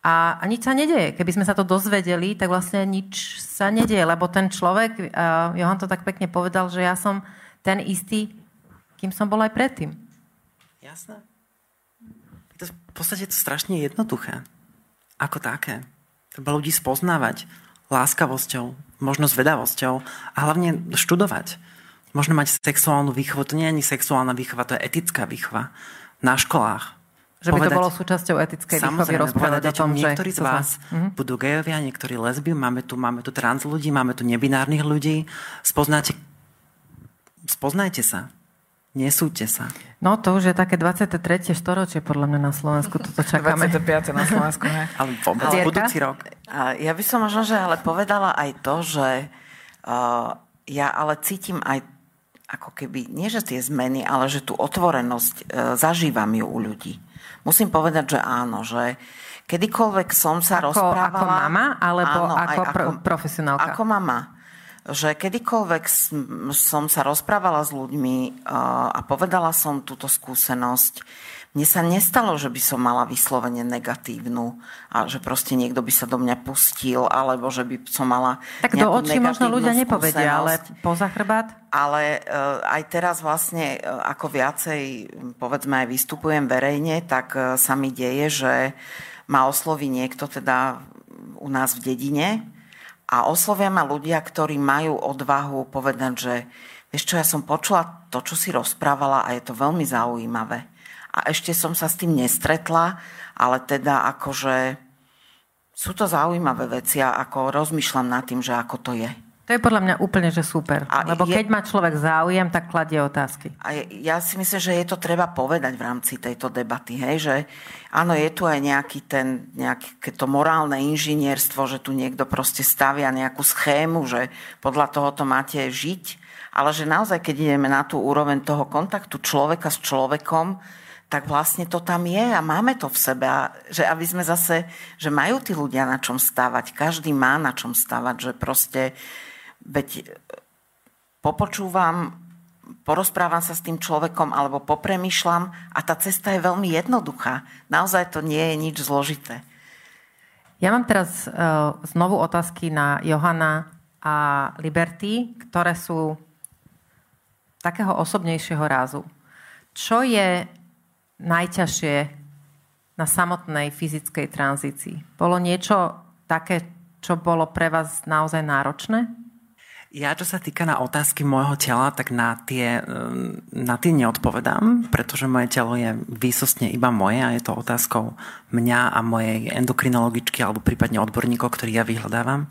Speaker 1: a, a nič sa nedeje. Keby sme sa to dozvedeli, tak vlastne nič sa nedeje, lebo ten človek, uh, Johan to tak pekne povedal, že ja som ten istý, kým som bol aj predtým.
Speaker 2: Jasné. To, v podstate je to strašne jednoduché. Ako také. Treba ľudí spoznávať láskavosťou, možno zvedavosťou a hlavne študovať. Možno mať sexuálnu výchovu. To nie je ani sexuálna výchova, to je etická výchova. Na školách.
Speaker 1: Že by povedať, to bolo súčasťou etickej výchovy rozprávať o tom,
Speaker 2: že... Niektorí z vás uh-huh. budú gejovia, niektorí lesby, máme tu, máme tu trans ľudí, máme tu nebinárnych ľudí. Spoznáte, spoznajte sa. Nesúďte sa.
Speaker 1: No to už je také 23. storočie podľa mňa na Slovensku. Toto čakáme.
Speaker 3: 25. na Slovensku, ne?
Speaker 2: ale vôbec ale, budúci rok.
Speaker 4: Ja by som možno, že ale povedala aj to, že uh, ja ale cítim aj ako keby, nie že tie zmeny, ale že tú otvorenosť uh, zažívam ju u ľudí. Musím povedať, že áno, že kedykoľvek som sa
Speaker 1: ako,
Speaker 4: rozprávala...
Speaker 1: Ako mama, alebo áno, ako, pro, ako profesionálka?
Speaker 4: Ako mama že kedykoľvek som sa rozprávala s ľuďmi a povedala som túto skúsenosť, mne sa nestalo, že by som mala vyslovene negatívnu a že proste niekto by sa do mňa pustil, alebo že by som mala
Speaker 1: Tak do očí možno ľudia nepovedia, ale poza chrbát?
Speaker 4: Ale uh, aj teraz vlastne, uh, ako viacej, povedzme aj vystupujem verejne, tak uh, sa mi deje, že ma osloví niekto teda u nás v dedine a oslovia ma ľudia, ktorí majú odvahu povedať, že vieš čo, ja som počula to, čo si rozprávala a je to veľmi zaujímavé. A ešte som sa s tým nestretla, ale teda akože sú to zaujímavé veci a ako rozmýšľam nad tým, že ako to je.
Speaker 1: To je podľa mňa úplne, že super. A Lebo je, keď má človek záujem, tak kladie otázky.
Speaker 4: A ja si myslím, že je to treba povedať v rámci tejto debaty, hej, že áno, je tu aj nejaký ten, nejaké to morálne inžinierstvo, že tu niekto proste stavia nejakú schému, že podľa toho to máte žiť, ale že naozaj, keď ideme na tú úroveň toho kontaktu človeka s človekom, tak vlastne to tam je a máme to v sebe. A že aby sme zase, že majú tí ľudia na čom stávať, každý má na čom stávať, že proste Veď popočúvam, porozprávam sa s tým človekom alebo popremýšľam a tá cesta je veľmi jednoduchá. Naozaj to nie je nič zložité.
Speaker 1: Ja mám teraz uh, znovu otázky na Johana a Liberty, ktoré sú takého osobnejšieho rázu. Čo je najťažšie na samotnej fyzickej tranzícii? Bolo niečo také, čo bolo pre vás naozaj náročné?
Speaker 2: Ja, čo sa týka na otázky môjho tela, tak na tie, na tie neodpovedám, pretože moje telo je výsostne iba moje a je to otázkou mňa a mojej endokrinologičky alebo prípadne odborníkov, ktorých ja vyhľadávam.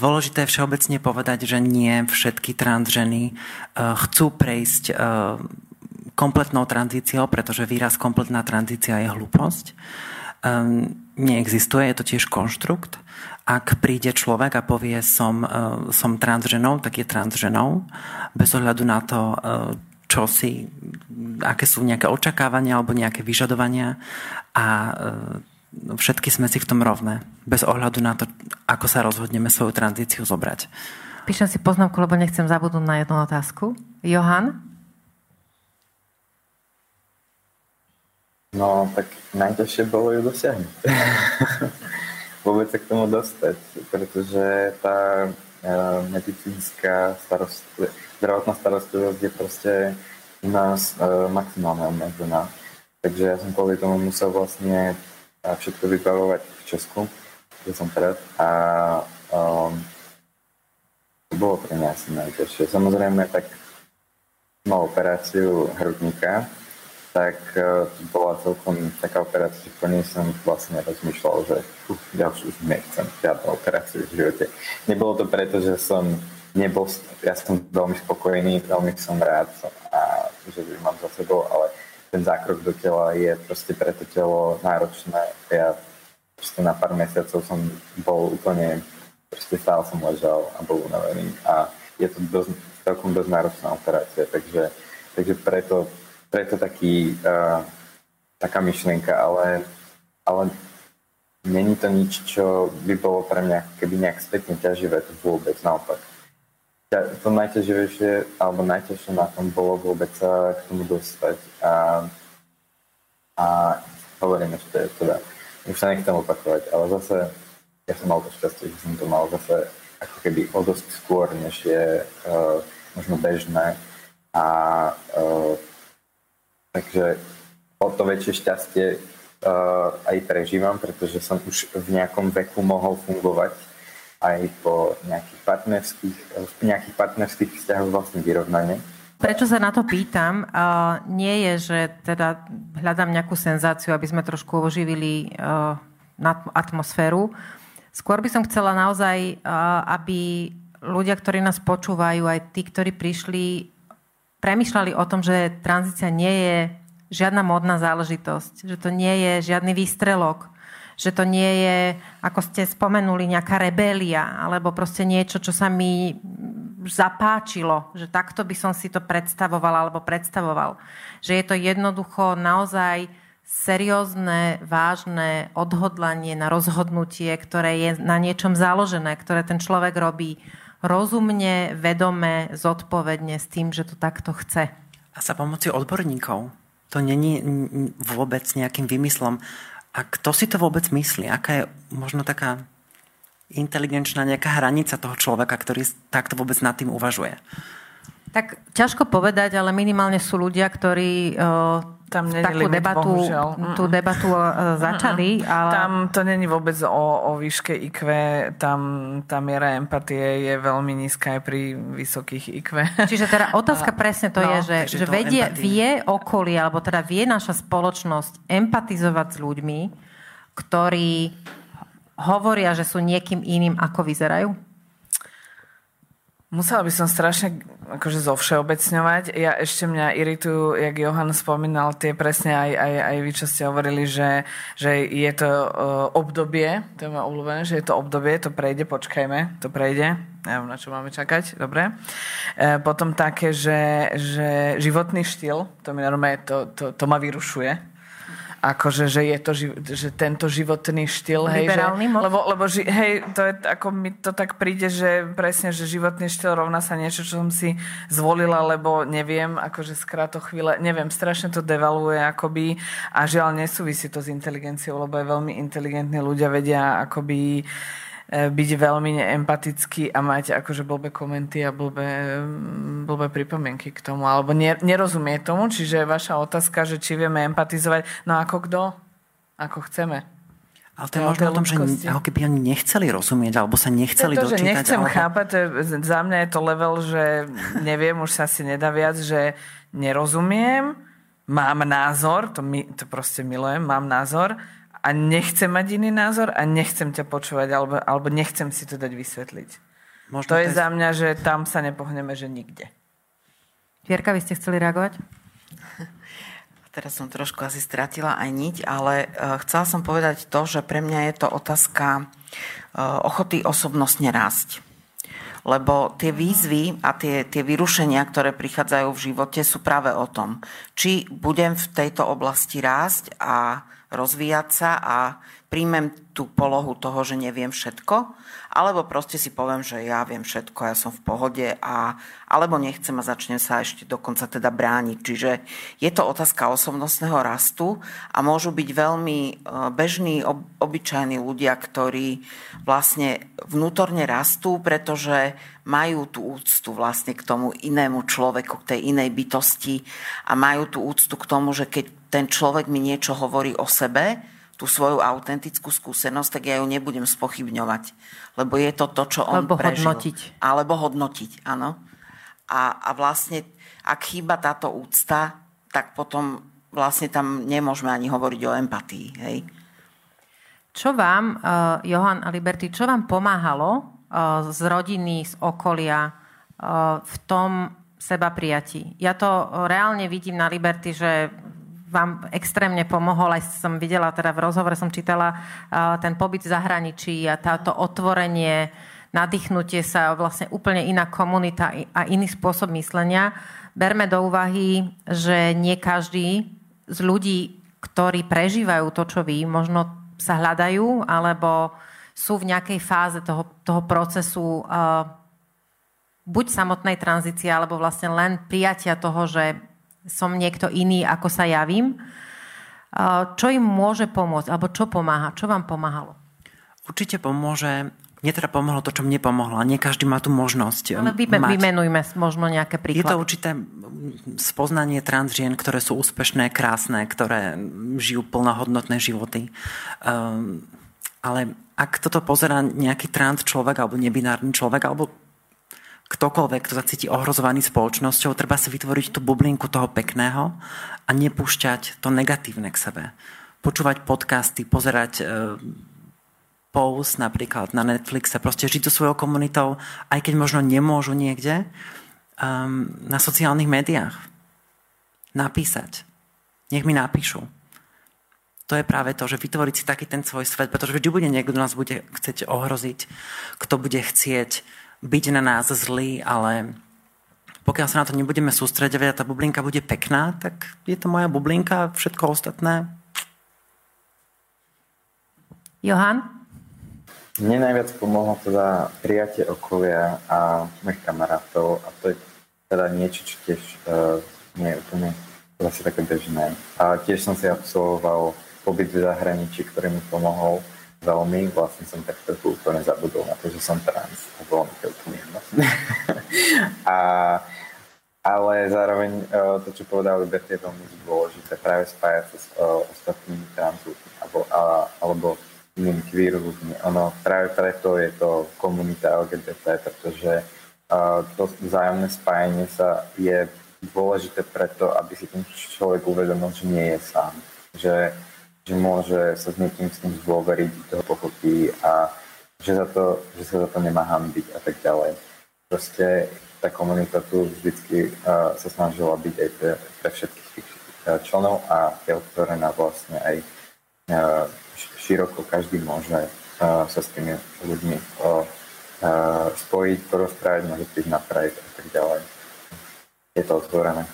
Speaker 2: Dôležité je všeobecne povedať, že nie všetky trans ženy e, chcú prejsť e, kompletnou tranzíciou, pretože výraz kompletná tranzícia je hlúposť. Um, neexistuje, je to tiež konštrukt ak príde človek a povie som, uh, som transženou, tak je transženou, bez ohľadu na to, uh, čo si, aké sú nejaké očakávania alebo nejaké vyžadovania a uh, všetky sme si v tom rovné, bez ohľadu na to, ako sa rozhodneme svoju tranzíciu zobrať.
Speaker 1: Píšem si poznámku, lebo nechcem zabudnúť na jednu otázku. Johan?
Speaker 5: No, tak najťažšie bolo ju dosiahnuť. Vôbec sa k tomu dostať, pretože tá uh, medicínska starostlivosť, zdravotná starostlivosť je proste u nás uh, maximálne obmedzená. Takže ja som kvôli tomu musel vlastne všetko vybavovať v Česku, kde som teraz. A um, to bolo pre mňa asi najťažšie. Samozrejme, tak mal operáciu hrudníka, tak uh, bola celkom taká operácia, po nej som vlastne rozmýšľal, že uh, ja už, nechcem žiadnu operáciu v živote. Nebolo to preto, že som nebol, ja som veľmi spokojný, veľmi som rád a že ju mám za sebou, ale ten zákrok do tela je proste pre to telo náročné. Ja proste na pár mesiacov som bol úplne, proste stále som ležal a bol unavený a je to dosť, celkom dosť náročná operácia, takže, takže preto preto taký, uh, taká myšlienka, ale, ale není to nič, čo by bolo pre mňa keby nejak spätne ťaživé, to vôbec naopak. To najťaživejšie, alebo najťažšie na tom bolo vôbec sa k tomu dostať a, a hovorím ešte teda, už sa nechcem opakovať, ale zase ja som mal to šťastie, že som to mal zase ako keby o dosť skôr, než je uh, možno bežné a uh, Takže o to väčšie šťastie uh, aj prežívam, pretože som už v nejakom veku mohol fungovať aj po nejakých partnerských, v nejakých partnerských vzťahoch vlastne vyrovnanie.
Speaker 1: Prečo sa na to pýtam? Uh, nie je, že teda hľadám nejakú senzáciu, aby sme trošku oživili uh, atmosféru. Skôr by som chcela naozaj, uh, aby ľudia, ktorí nás počúvajú, aj tí, ktorí prišli premyšľali o tom, že tranzícia nie je žiadna modná záležitosť, že to nie je žiadny výstrelok, že to nie je, ako ste spomenuli, nejaká rebélia, alebo proste niečo, čo sa mi zapáčilo, že takto by som si to predstavoval alebo predstavoval. Že je to jednoducho naozaj seriózne, vážne odhodlanie na rozhodnutie, ktoré je na niečom založené, ktoré ten človek robí rozumne, vedome, zodpovedne s tým, že to takto chce.
Speaker 2: A sa pomoci odborníkov. To není vôbec nejakým vymyslom. A kto si to vôbec myslí? Aká je možno taká inteligenčná nejaká hranica toho človeka, ktorý takto vôbec nad tým uvažuje?
Speaker 1: Tak ťažko povedať, ale minimálne sú ľudia, ktorí tam takú debatu, bohužiaľ. tú debatu uh, začali. Ale...
Speaker 3: Tam to není vôbec o, o výške IQ, tam tá miera empatie je veľmi nízka aj pri vysokých IQ.
Speaker 1: Čiže teda otázka presne to no, je, že, že vedie, vie okolie, alebo teda vie naša spoločnosť empatizovať s ľuďmi, ktorí hovoria, že sú niekým iným, ako vyzerajú?
Speaker 3: Musela by som strašne akože zovšeobecňovať. Ja ešte mňa iritujú, jak Johan spomínal, tie presne aj, aj, aj vy, čo ste hovorili, že, že je to uh, obdobie, to je ma obľúbené, že je to obdobie, to prejde, počkajme, to prejde. Neviem, na čo máme čakať, dobre. E, potom také, že, že životný štýl, to mi normálne, to, to, to ma vyrušuje akože, že je to, že tento životný štýl, hej, že, lebo, lebo ži, hej, to je, ako mi to tak príde, že presne, že životný štýl rovná sa niečo, čo som si zvolila, lebo neviem, akože skráto chvíle, neviem, strašne to devaluje akoby a žiaľ nesúvisí to s inteligenciou, lebo aj veľmi inteligentní ľudia vedia akoby byť veľmi neempatický a mať akože blbé komenty a blbé, blbé pripomienky k tomu, alebo nerozumie tomu, čiže vaša otázka, že či vieme empatizovať, no ako kto? Ako chceme.
Speaker 2: Ale to je možno o tom, že ako keby oni nechceli rozumieť, alebo sa nechceli to, dočítať.
Speaker 3: Že nechcem
Speaker 2: alebo...
Speaker 3: chápať, to je, za mňa je to level, že neviem, už sa asi nedá viac, že nerozumiem, mám názor, to, mi, to proste milujem, mám názor, a nechcem mať iný názor a nechcem ťa počúvať alebo, alebo nechcem si to dať vysvetliť. Možno to je za mňa, že tam sa nepohneme, že nikde.
Speaker 1: Vierka, vy ste chceli reagovať?
Speaker 4: Teraz som trošku asi stratila aj niť, ale chcela som povedať to, že pre mňa je to otázka ochoty osobnostne rásť lebo tie výzvy a tie, tie vyrušenia, ktoré prichádzajú v živote, sú práve o tom, či budem v tejto oblasti rásť a rozvíjať sa a príjmem tú polohu toho, že neviem všetko, alebo proste si poviem, že ja viem všetko, ja som v pohode, a, alebo nechcem a začnem sa ešte dokonca teda brániť. Čiže je to otázka osobnostného rastu a môžu byť veľmi e, bežní, ob, obyčajní ľudia, ktorí vlastne vnútorne rastú, pretože majú tú úctu vlastne k tomu inému človeku, k tej inej bytosti a majú tú úctu k tomu, že keď ten človek mi niečo hovorí o sebe, tú svoju autentickú skúsenosť, tak ja ju nebudem spochybňovať. Lebo je to to, čo on
Speaker 1: Alebo
Speaker 4: prežil.
Speaker 1: hodnotiť.
Speaker 4: Alebo hodnotiť, áno. A, a vlastne, ak chýba táto úcta, tak potom vlastne tam nemôžeme ani hovoriť o empatii. Hej?
Speaker 1: Čo vám, uh, Johan a Liberty, čo vám pomáhalo uh, z rodiny, z okolia uh, v tom seba prijatí? Ja to reálne vidím na Liberty, že vám extrémne pomohol, aj som videla, teda v rozhovore som čítala ten pobyt v zahraničí a táto otvorenie, nadýchnutie sa, vlastne úplne iná komunita a iný spôsob myslenia. Berme do úvahy, že nie každý z ľudí, ktorí prežívajú to, čo vy, možno sa hľadajú, alebo sú v nejakej fáze toho, toho procesu uh, buď samotnej tranzície, alebo vlastne len prijatia toho, že som niekto iný, ako sa javím. Čo im môže pomôcť, alebo čo pomáha? Čo vám pomáhalo?
Speaker 2: Určite pomôže mne teda pomohlo to, čo mne pomohlo. Nie každý má tú možnosť
Speaker 1: Ale vyme, mať. vymenujme možno nejaké príklady.
Speaker 2: Je to určité spoznanie trans žien, ktoré sú úspešné, krásne, ktoré žijú plnohodnotné životy. Um, ale ak toto pozera nejaký trans človek alebo nebinárny človek alebo ktokoľvek, kto sa cíti ohrozovaný spoločnosťou, treba si vytvoriť tú bublinku toho pekného a nepúšťať to negatívne k sebe. Počúvať podcasty, pozerať e, post napríklad na Netflixe, proste žiť so svojou komunitou, aj keď možno nemôžu niekde, um, na sociálnych médiách. Napísať. Nech mi napíšu. To je práve to, že vytvoriť si taký ten svoj svet, pretože vždy bude niekto, kto nás bude chcieť ohroziť, kto bude chcieť byť na nás zlý, ale pokiaľ sa na to nebudeme sústredovať a tá bublinka bude pekná, tak je to moja bublinka a všetko ostatné.
Speaker 1: Johan?
Speaker 5: Mne najviac pomohlo teda prijatie okolia a mojich kamarátov a to je teda niečo, čo tiež uh, nie je úplne zase také bežné. A tiež som si absolvoval pobyt v zahraničí, ktorý mi pomohol veľmi, vlastne som tak trochu úplne zabudol na to, že som trans. A bolo mi to úplne jedno. a, ale zároveň e, to, čo povedal Liberty, je veľmi dôležité práve spájať sa s uh, ostatnými trans alebo, a, alebo inými queer ľuďmi. Ono práve preto je to komunita LGBT, pretože uh, to vzájomné spájanie sa je dôležité preto, aby si ten človek uvedomil, že nie je sám. Že že môže sa s niekým s tým zdôveriť, toho pochopí a že, za to, že sa za to nemá hambiť a tak ďalej. Proste tá komunita tu vždycky uh, sa snažila byť aj pre, pre všetkých tých uh, členov a je otvorená vlastne aj uh, široko. Každý môže uh, sa s tými ľuďmi uh, uh, spojiť, porozprávať, môže prísť na Pride a tak ďalej. Je to otvorené.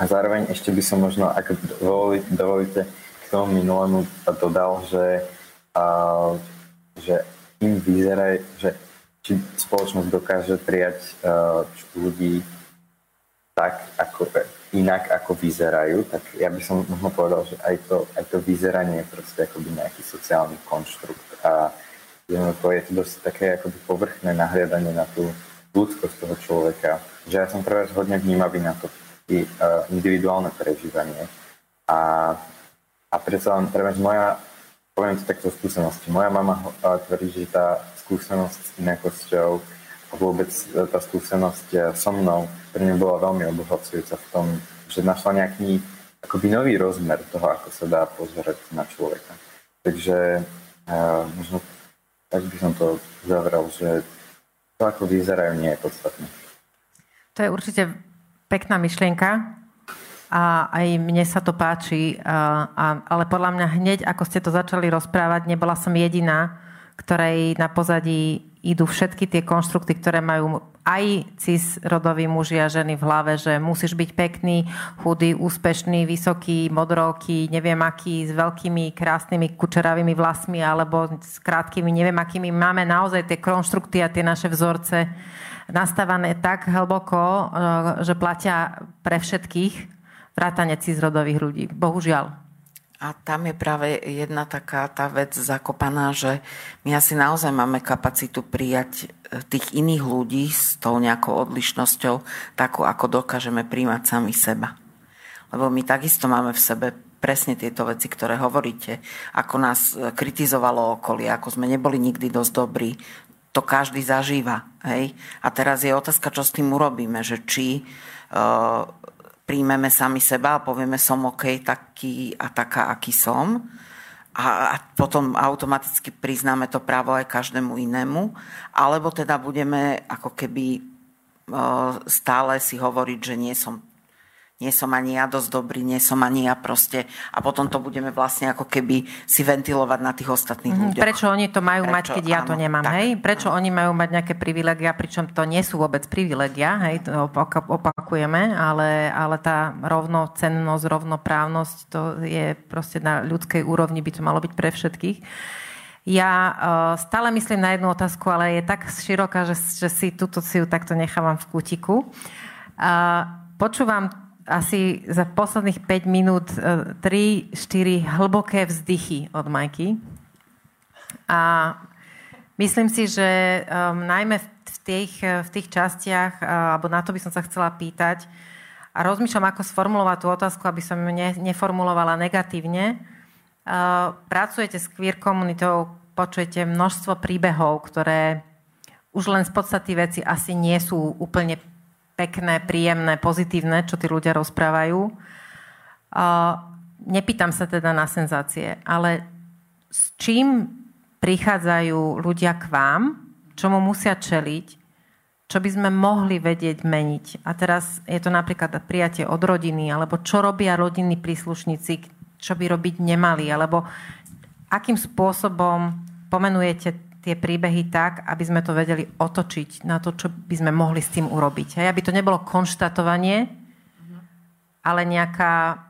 Speaker 5: A zároveň ešte by som možno, ak dovolíte, tomu minulému dodal, že, uh, že im vyzerá, že či spoločnosť dokáže prijať uh, ľudí tak, ako, inak, ako vyzerajú, tak ja by som možno povedal, že aj to, aj to vyzeranie je proste akoby nejaký sociálny konštrukt. A jednoducho je to dosť také akoby povrchné nahliadanie na tú ľudskosť toho človeka, že ja som prvá hodne vnímavý na to i, uh, individuálne prežívanie. A a predsa len pre moja, poviem to takto skúsenosti, moja mama tvrdí, že tá skúsenosť s inakosťou a vôbec e, tá skúsenosť e, so mnou pre ňu bola veľmi obohacujúca v tom, že našla nejaký akoby nový rozmer toho, ako sa dá pozerať na človeka. Takže uh, možno tak by som to zavrel, že to, ako vyzerajú, nie je podstatné.
Speaker 1: To je určite pekná myšlienka. A aj mne sa to páči, a, a, ale podľa mňa hneď, ako ste to začali rozprávať, nebola som jediná, ktorej na pozadí idú všetky tie konštrukty, ktoré majú aj cis rodoví muži a ženy v hlave, že musíš byť pekný, chudý, úspešný, vysoký, modroký, neviem aký, s veľkými, krásnymi, kučeravými vlasmi alebo s krátkými, neviem akými. Máme naozaj tie konštrukty a tie naše vzorce nastavené tak hlboko, eh, že platia pre všetkých vrátane cis rodových ľudí. Bohužiaľ.
Speaker 4: A tam je práve jedna taká tá vec zakopaná, že my asi naozaj máme kapacitu prijať e, tých iných ľudí s tou nejakou odlišnosťou, takú ako dokážeme príjmať sami seba. Lebo my takisto máme v sebe presne tieto veci, ktoré hovoríte. Ako nás e, kritizovalo okolie, ako sme neboli nikdy dosť dobrí, to každý zažíva. Hej? A teraz je otázka, čo s tým urobíme, že či uh, príjmeme sami seba a povieme som OK taký a taká, aký som. A, a potom automaticky priznáme to právo aj každému inému. Alebo teda budeme ako keby e, stále si hovoriť, že nie som nie som ani ja dosť dobrý, nie som ani ja proste. A potom to budeme vlastne ako keby si ventilovať na tých ostatných mm-hmm. ľuďoch.
Speaker 1: Prečo oni to majú Prečo? mať, keď ja áno, to nemám, tak, hej? Prečo áno. oni majú mať nejaké privilegia, pričom to nie sú vôbec privilegia, hej? To opakujeme, ale, ale tá rovnocennosť, rovnoprávnosť, to je proste na ľudskej úrovni, by to malo byť pre všetkých. Ja uh, stále myslím na jednu otázku, ale je tak široká, že, že si túto si ju takto nechávam v kutiku. Uh, počúvam asi za posledných 5 minút 3-4 e, hlboké vzdychy od Majky. A myslím si, že um, najmä v tých, v tých častiach, uh, alebo na to by som sa chcela pýtať, a rozmýšľam, ako sformulovať tú otázku, aby som ju ne, neformulovala negatívne. Uh, pracujete s queer komunitou, počujete množstvo príbehov, ktoré už len z podstaty veci asi nie sú úplne pekné, príjemné, pozitívne, čo tí ľudia rozprávajú. Nepýtam sa teda na senzácie, ale s čím prichádzajú ľudia k vám, čomu musia čeliť, čo by sme mohli vedieť meniť. A teraz je to napríklad prijatie od rodiny, alebo čo robia rodinní príslušníci, čo by robiť nemali, alebo akým spôsobom pomenujete tie príbehy tak, aby sme to vedeli otočiť na to, čo by sme mohli s tým urobiť. Hej? Aby to nebolo konštatovanie, ale nejaká,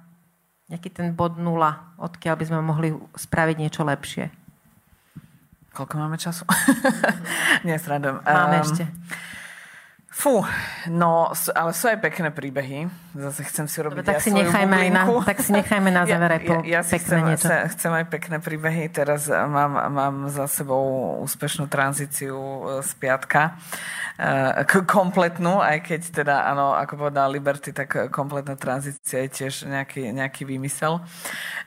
Speaker 1: nejaký ten bod nula, odkiaľ by sme mohli spraviť niečo lepšie.
Speaker 3: Koľko máme času? Nesradujem.
Speaker 1: Máme um, ešte.
Speaker 3: Fú, no, ale sú aj pekné príbehy. Zase chcem si robiť Dobre, tak, ja si nechajme aj
Speaker 1: na, tak si nechajme na záver aj po
Speaker 3: ja, ja,
Speaker 1: ja pekné
Speaker 3: chcem,
Speaker 1: niečo.
Speaker 3: Chcem aj pekné príbehy. Teraz mám, mám za sebou úspešnú tranzíciu e, z piatka. E, k- kompletnú, aj keď teda, áno, ako povedala Liberty, tak kompletná tranzícia je tiež nejaký, nejaký výmysel.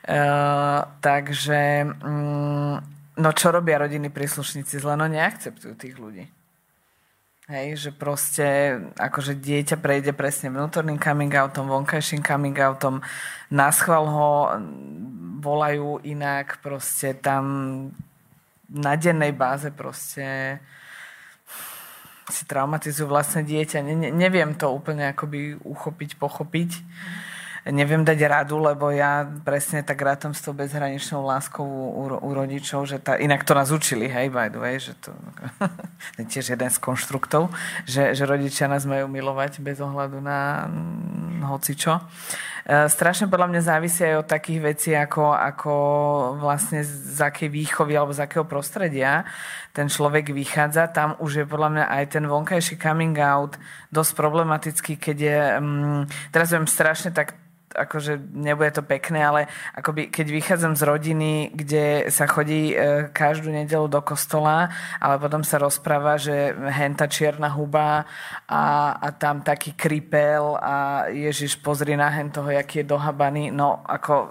Speaker 3: Uh, takže, mm, no čo robia rodiny príslušníci zle? No neakceptujú tých ľudí. Hej, že proste akože dieťa prejde presne vnútorným coming outom, vonkajším coming outom, na schvál ho volajú inak, proste tam na dennej báze proste si traumatizujú vlastné dieťa. Ne, ne, neviem to úplne akoby uchopiť, pochopiť. Mm neviem dať radu, lebo ja presne tak rátam s tou bezhraničnou láskou u, u rodičov, že tá, inak to nás učili, hej, by the way, že to je tiež jeden z konštruktov, že, že rodičia nás majú milovať bez ohľadu na hm, hocičo. E, strašne podľa mňa závisí aj od takých vecí, ako, ako vlastne z akej výchovy alebo z akého prostredia ten človek vychádza. Tam už je podľa mňa aj ten vonkajší coming out dosť problematický, keď je, um, teraz viem strašne tak akože nebude to pekné, ale akoby keď vychádzam z rodiny, kde sa chodí e, každú nedelu do kostola, ale potom sa rozpráva, že henta čierna huba a, a tam taký kripel a Ježiš pozri na hen toho, jaký je dohabaný. No ako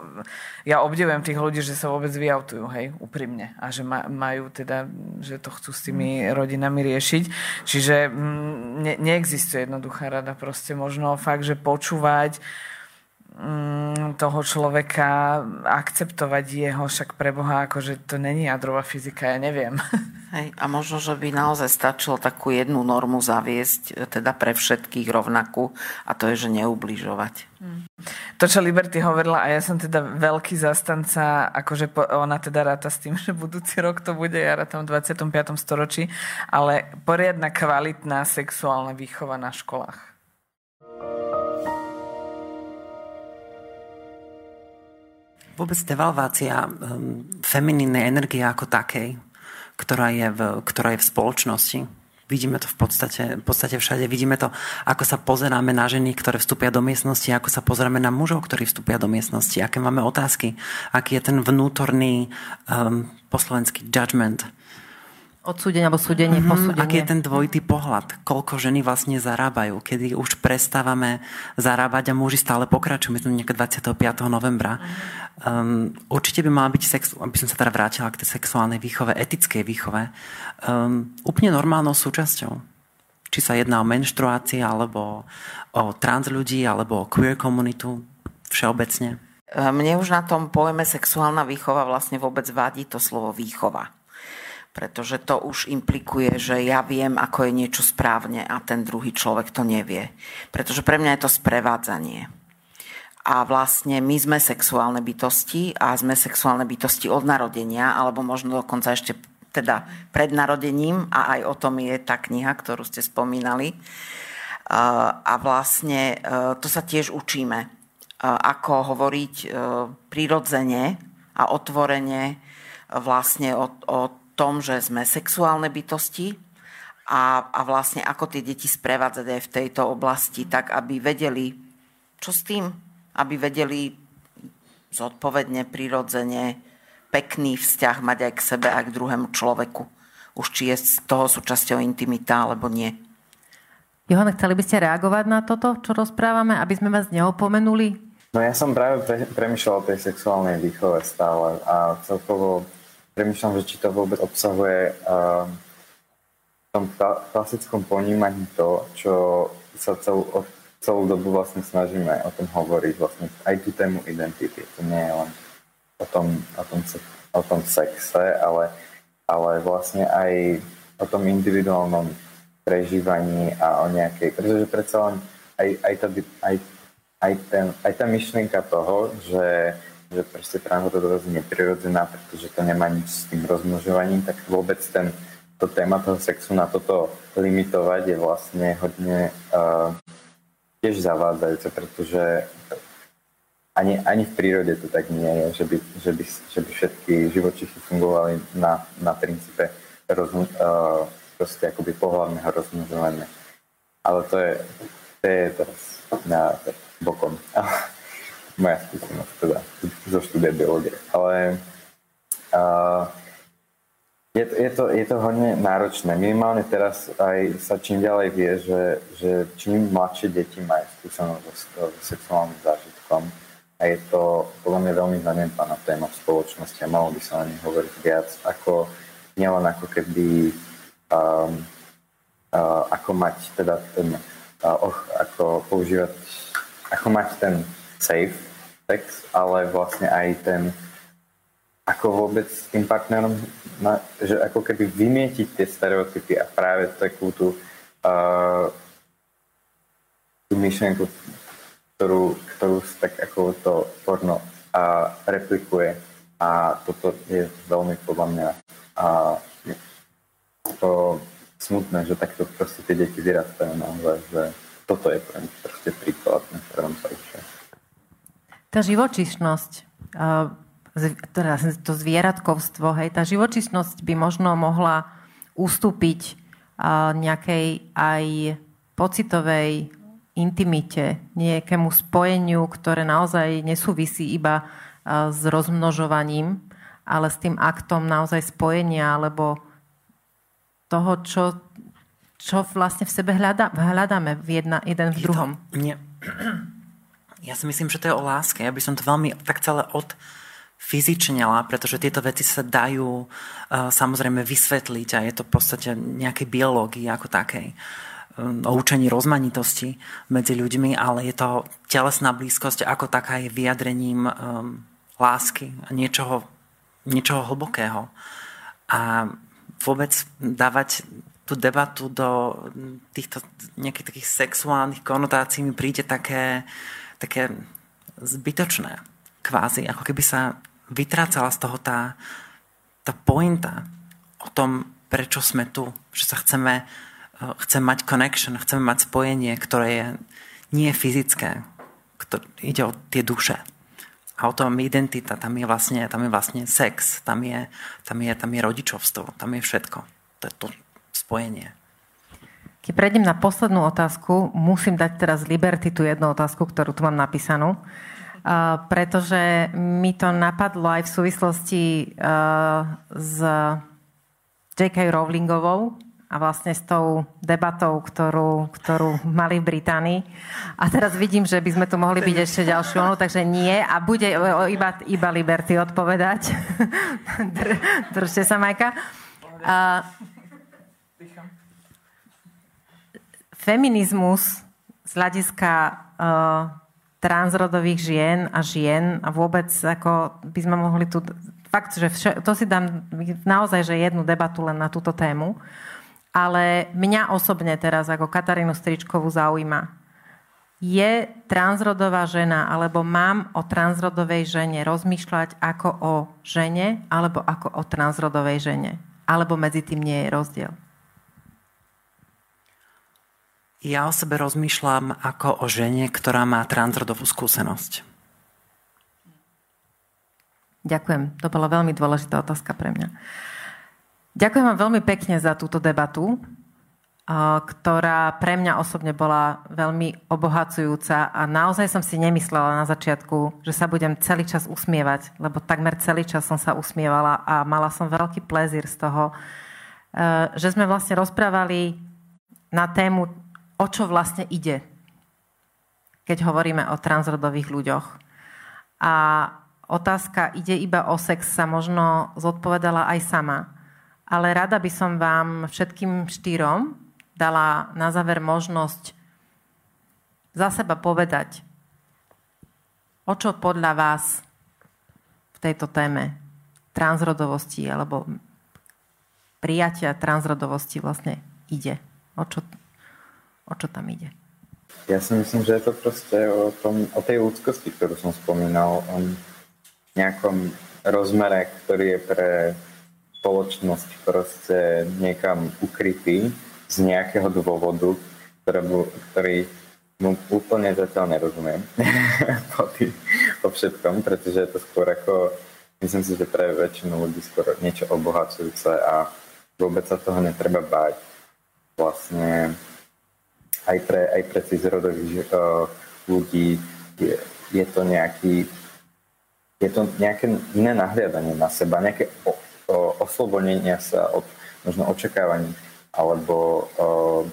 Speaker 3: ja obdivujem tých ľudí, že sa vôbec vyautujú, hej, úprimne. A že ma, majú teda, že to chcú s tými rodinami riešiť. Čiže m, mm, ne, neexistuje jednoduchá rada. Proste možno fakt, že počúvať toho človeka, akceptovať jeho, však pre Boha, akože to není jadrová fyzika, ja neviem.
Speaker 4: Hej, a možno, že by naozaj stačilo takú jednu normu zaviesť, teda pre všetkých rovnakú, a to je, že neubližovať. Hmm.
Speaker 3: To, čo Liberty hovorila, a ja som teda veľký zastanca, akože ona teda ráta s tým, že budúci rok to bude, ja rátam v 25. storočí, ale poriadna kvalitná sexuálna výchova na školách.
Speaker 2: Vôbec devalvácia um, femininnej energie ako takej ktorá je v, ktorá je v spoločnosti. Vidíme to v podstate, v podstate všade. Vidíme to, ako sa pozeráme na ženy, ktoré vstúpia do miestnosti, ako sa pozeráme na mužov, ktorí vstúpia do miestnosti, aké máme otázky, aký je ten vnútorný um, poslovenský judgment,
Speaker 1: Odsúdenie alebo súdenie, mm-hmm. posúdenie.
Speaker 2: Aký je ten dvojitý pohľad? Koľko ženy vlastne zarábajú? Kedy už prestávame zarábať a muži stále pokračujú. My sme nejaké 25. novembra. Um, určite by mala byť, sex, aby som sa teda vrátila k tej sexuálnej výchove, etickej výchove, um, úplne normálnou súčasťou. Či sa jedná o menštruácie, alebo o trans ľudí, alebo o queer komunitu všeobecne.
Speaker 4: Mne už na tom pojme sexuálna výchova vlastne vôbec vadí to slovo výchova pretože to už implikuje, že ja viem, ako je niečo správne a ten druhý človek to nevie. Pretože pre mňa je to sprevádzanie. A vlastne my sme sexuálne bytosti a sme sexuálne bytosti od narodenia, alebo možno dokonca ešte teda pred narodením a aj o tom je tá kniha, ktorú ste spomínali. A vlastne e, to sa tiež učíme, e, ako hovoriť e, prirodzene a otvorene vlastne o, o tom, že sme sexuálne bytosti a, a vlastne ako tie deti sprevádzať aj v tejto oblasti, tak aby vedeli, čo s tým, aby vedeli zodpovedne, prirodzene, pekný vzťah mať aj k sebe, aj k druhému človeku. Už či je z toho súčasťou intimita, alebo nie.
Speaker 1: Johana, chceli by ste reagovať na toto, čo rozprávame, aby sme vás neopomenuli?
Speaker 5: No ja som práve pre, premyšľal o tej sexuálnej výchove stále a celkovo premyšľam, že či to vôbec obsahuje uh, v tom klasickom ponímaní to, čo sa celú, celú dobu vlastne snažíme o tom hovoriť, vlastne aj tú tému identity. To nie je len o tom, o tom, o tom sexe, ale, ale vlastne aj o tom individuálnom prežívaní a o nejakej, pretože predsa len aj, aj, tá, aj, aj, ten, aj tá myšlienka toho, že že proste práve to dosť neprirodzená, pretože to nemá nič s tým rozmnožovaním, tak vôbec ten, to téma toho sexu na toto limitovať je vlastne hodne uh, tiež zavádzajúce, pretože ani, ani v prírode to tak nie je, že by, že by, že by všetky živočichy fungovali na, na princípe rozmo, uh, proste akoby pohľadného rozmnožovania. Ale to je, to je teraz na bokom. moja skúsenosť teda zo štúdia biológie. Ale uh, je, to, je, to, je to hodne náročné. Minimálne teraz aj sa čím ďalej vie, že, že čím mladšie deti majú skúsenosť so, so sexuálnym zážitkom a je to podľa mňa veľmi zanedbaná téma v spoločnosti a malo by sa o nej hovoriť viac, ako nielen ako keby um, uh, ako mať teda ten uh, och, ako používať ako mať ten safe sex, ale vlastne aj ten ako vôbec s tým partnerom, že ako keby vymietiť tie stereotypy a práve takú tú, uh, tú myšlienku, ktorú, ktorú tak ako to porno uh, replikuje a toto je veľmi podľa mňa uh, to smutné, že takto proste tie deti vyrastajú naozaj, že toto je pre nich proste príklad, na ktorom sa učia.
Speaker 1: Tá živočišnosť, teda to zvieratkovstvo, hej, tá živočišnosť by možno mohla ustúpiť nejakej aj pocitovej intimite, nejakému spojeniu, ktoré naozaj nesúvisí iba s rozmnožovaním, ale s tým aktom naozaj spojenia, alebo toho, čo, čo vlastne v sebe hľada, hľadáme v jedna, jeden v druhom.
Speaker 2: To, nie. Ja si myslím, že to je o láske. Ja by som to veľmi tak celé od fyzičnela, pretože tieto veci sa dajú uh, samozrejme vysvetliť a je to v podstate nejaké biológii ako takej. o učení rozmanitosti medzi ľuďmi, ale je to telesná blízkosť ako taká je vyjadrením um, lásky a niečoho, niečoho hlbokého. A vôbec dávať tú debatu do týchto nejakých takých sexuálnych konotácií mi príde také, také zbytočné. Kvázi, ako keby sa vytrácala z toho tá, tá pointa o tom, prečo sme tu. Že sa chceme, eh, chceme mať connection, chceme mať spojenie, ktoré je nie fyzické. Ktoré, ide o tie duše. A o tom identita, tam je vlastne, tam je vlastne sex, tam je, tam, je, tam je rodičovstvo, tam je všetko. To je to spojenie.
Speaker 1: Keď prejdem na poslednú otázku, musím dať teraz Liberty tú jednu otázku, ktorú tu mám napísanú. Pretože mi to napadlo aj v súvislosti s J.K. Rowlingovou a vlastne s tou debatou, ktorú, ktorú mali v Británii. A teraz vidím, že by sme tu mohli byť ešte ďalšiu onu, takže nie. A bude iba, iba Liberty odpovedať. Držte sa, Majka. Uh, feminizmus z hľadiska uh, transrodových žien a žien a vôbec ako by sme mohli tu... Fakt, že vše, to si dám naozaj, že jednu debatu len na túto tému, ale mňa osobne teraz ako Katarínu Stričkovú zaujíma. Je transrodová žena, alebo mám o transrodovej žene rozmýšľať ako o žene, alebo ako o transrodovej žene? Alebo medzi tým nie je rozdiel?
Speaker 2: Ja o sebe rozmýšľam ako o žene, ktorá má transrodovú skúsenosť.
Speaker 1: Ďakujem. To bola veľmi dôležitá otázka pre mňa. Ďakujem vám veľmi pekne za túto debatu, ktorá pre mňa osobne bola veľmi obohacujúca a naozaj som si nemyslela na začiatku, že sa budem celý čas usmievať, lebo takmer celý čas som sa usmievala a mala som veľký plezír z toho, že sme vlastne rozprávali na tému o čo vlastne ide, keď hovoríme o transrodových ľuďoch. A otázka ide iba o sex sa možno zodpovedala aj sama. Ale rada by som vám všetkým štyrom dala na záver možnosť za seba povedať, o čo podľa vás v tejto téme transrodovosti alebo prijatia transrodovosti vlastne ide. O čo, O čo tam ide?
Speaker 5: Ja si myslím, že je to proste o, tom, o tej ľudskosti, ktorú som spomínal, o nejakom rozmere, ktorý je pre spoločnosť proste niekam ukrytý z nejakého dôvodu, ktoré, ktorý mu úplne zatiaľ nerozumiem po, tý, po všetkom, pretože je to skôr ako, myslím si, že pre väčšinu ľudí skôr niečo obohacujúce a vôbec sa toho netreba báť. Vlastne aj pre, aj pre cizrodových uh, ľudí je, je to nejaký je to nejaké iné nahliadanie na seba, nejaké o, o, oslobodenie sa od možno očakávaní alebo, uh,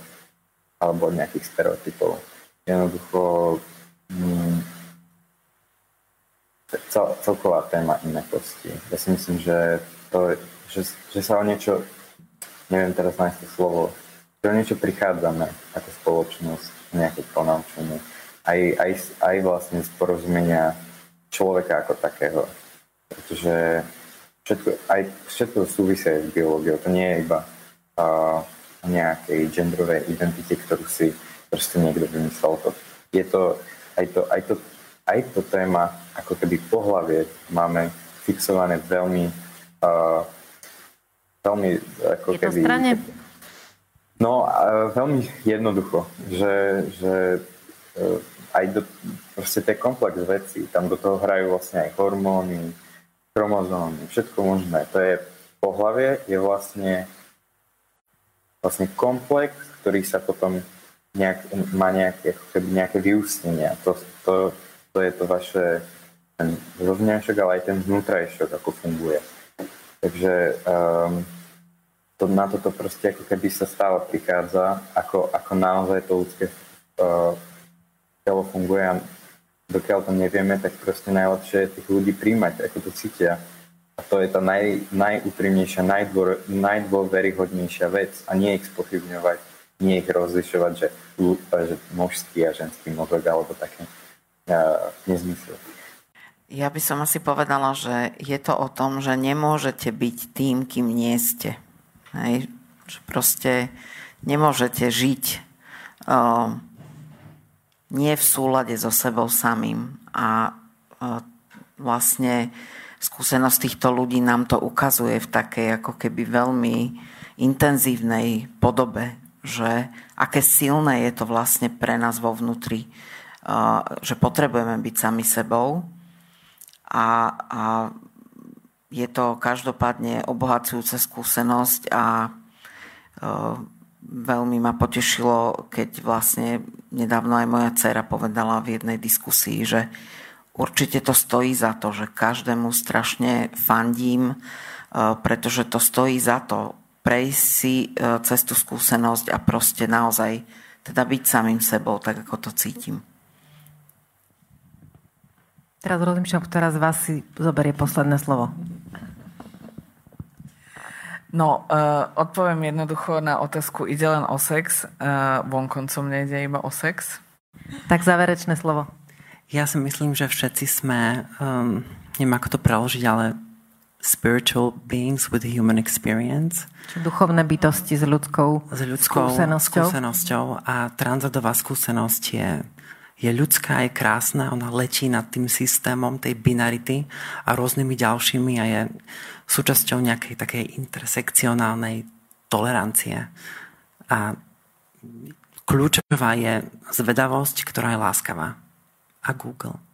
Speaker 5: alebo nejakých stereotypov. Jednoducho mm, cel, celková téma inekosti. Ja si myslím, že, to, že, že sa o niečo, neviem teraz nájsť to slovo, o niečo prichádzame ako spoločnosť, nejaké ponaučenie. Aj, aj, aj vlastne z porozumenia človeka ako takého. Pretože všetko, aj všetko súvisia s biológiou. To nie je iba uh, nejakej genderovej identite, ktorú si proste niekto vymyslel. To, je to aj, to, aj, to, aj to téma, ako keby pohlavie máme fixované veľmi uh, veľmi ako
Speaker 1: je to keby... Strane
Speaker 5: No, veľmi jednoducho, že, že e, aj do, proste ten komplex vecí, tam do toho hrajú vlastne aj hormóny, chromozómy, všetko možné. To je pohlavie, je vlastne vlastne komplex, ktorý sa potom nejak, má nejaké, nejaké vyústnenia. To, to, to je to vaše ten ale aj ten vnútrajšok, ako funguje. Takže um, to, na toto proste ako keby sa stále prichádza, ako, ako naozaj to ľudské uh, telo funguje a dokiaľ to nevieme, tak proste najlepšie je tých ľudí príjmať, ako to cítia. A to je tá naj, najúprimnejšia, najdôveryhodnejšia vec a nie ich spochybňovať. nie ich rozlišovať, že, že mužský a ženský mozog alebo také uh, nezmysly.
Speaker 4: Ja by som asi povedala, že je to o tom, že nemôžete byť tým, kým nie ste. Hej? Že proste nemôžete žiť uh, nie v súlade so sebou samým. A uh, vlastne skúsenosť týchto ľudí nám to ukazuje v takej ako keby veľmi intenzívnej podobe, že aké silné je to vlastne pre nás vo vnútri, že potrebujeme byť sami sebou a, a je to každopádne obohacujúca skúsenosť a e, veľmi ma potešilo, keď vlastne nedávno aj moja dcera povedala v jednej diskusii, že určite to stojí za to, že každému strašne fandím, e, pretože to stojí za to prejsť si e, cez tú skúsenosť a proste naozaj teda byť samým sebou, tak ako to cítim.
Speaker 1: Teraz rozmýšľam, ktorá z vás si zoberie posledné slovo.
Speaker 3: No, uh, odpoviem jednoducho na otázku, ide len o sex, uh, vonkoncom nejde iba o sex.
Speaker 1: Tak záverečné slovo.
Speaker 2: Ja si myslím, že všetci sme, um, neviem ako to preložiť, ale spiritual beings with human experience.
Speaker 1: Duchovné bytosti s ľudskou, s ľudskou skúsenosťou.
Speaker 2: skúsenosťou. A transadová skúsenosť je je ľudská, je krásna, ona letí nad tým systémom tej binarity a rôznymi ďalšími a je súčasťou nejakej takej intersekcionálnej tolerancie. A kľúčová je zvedavosť, ktorá je láskavá. A Google.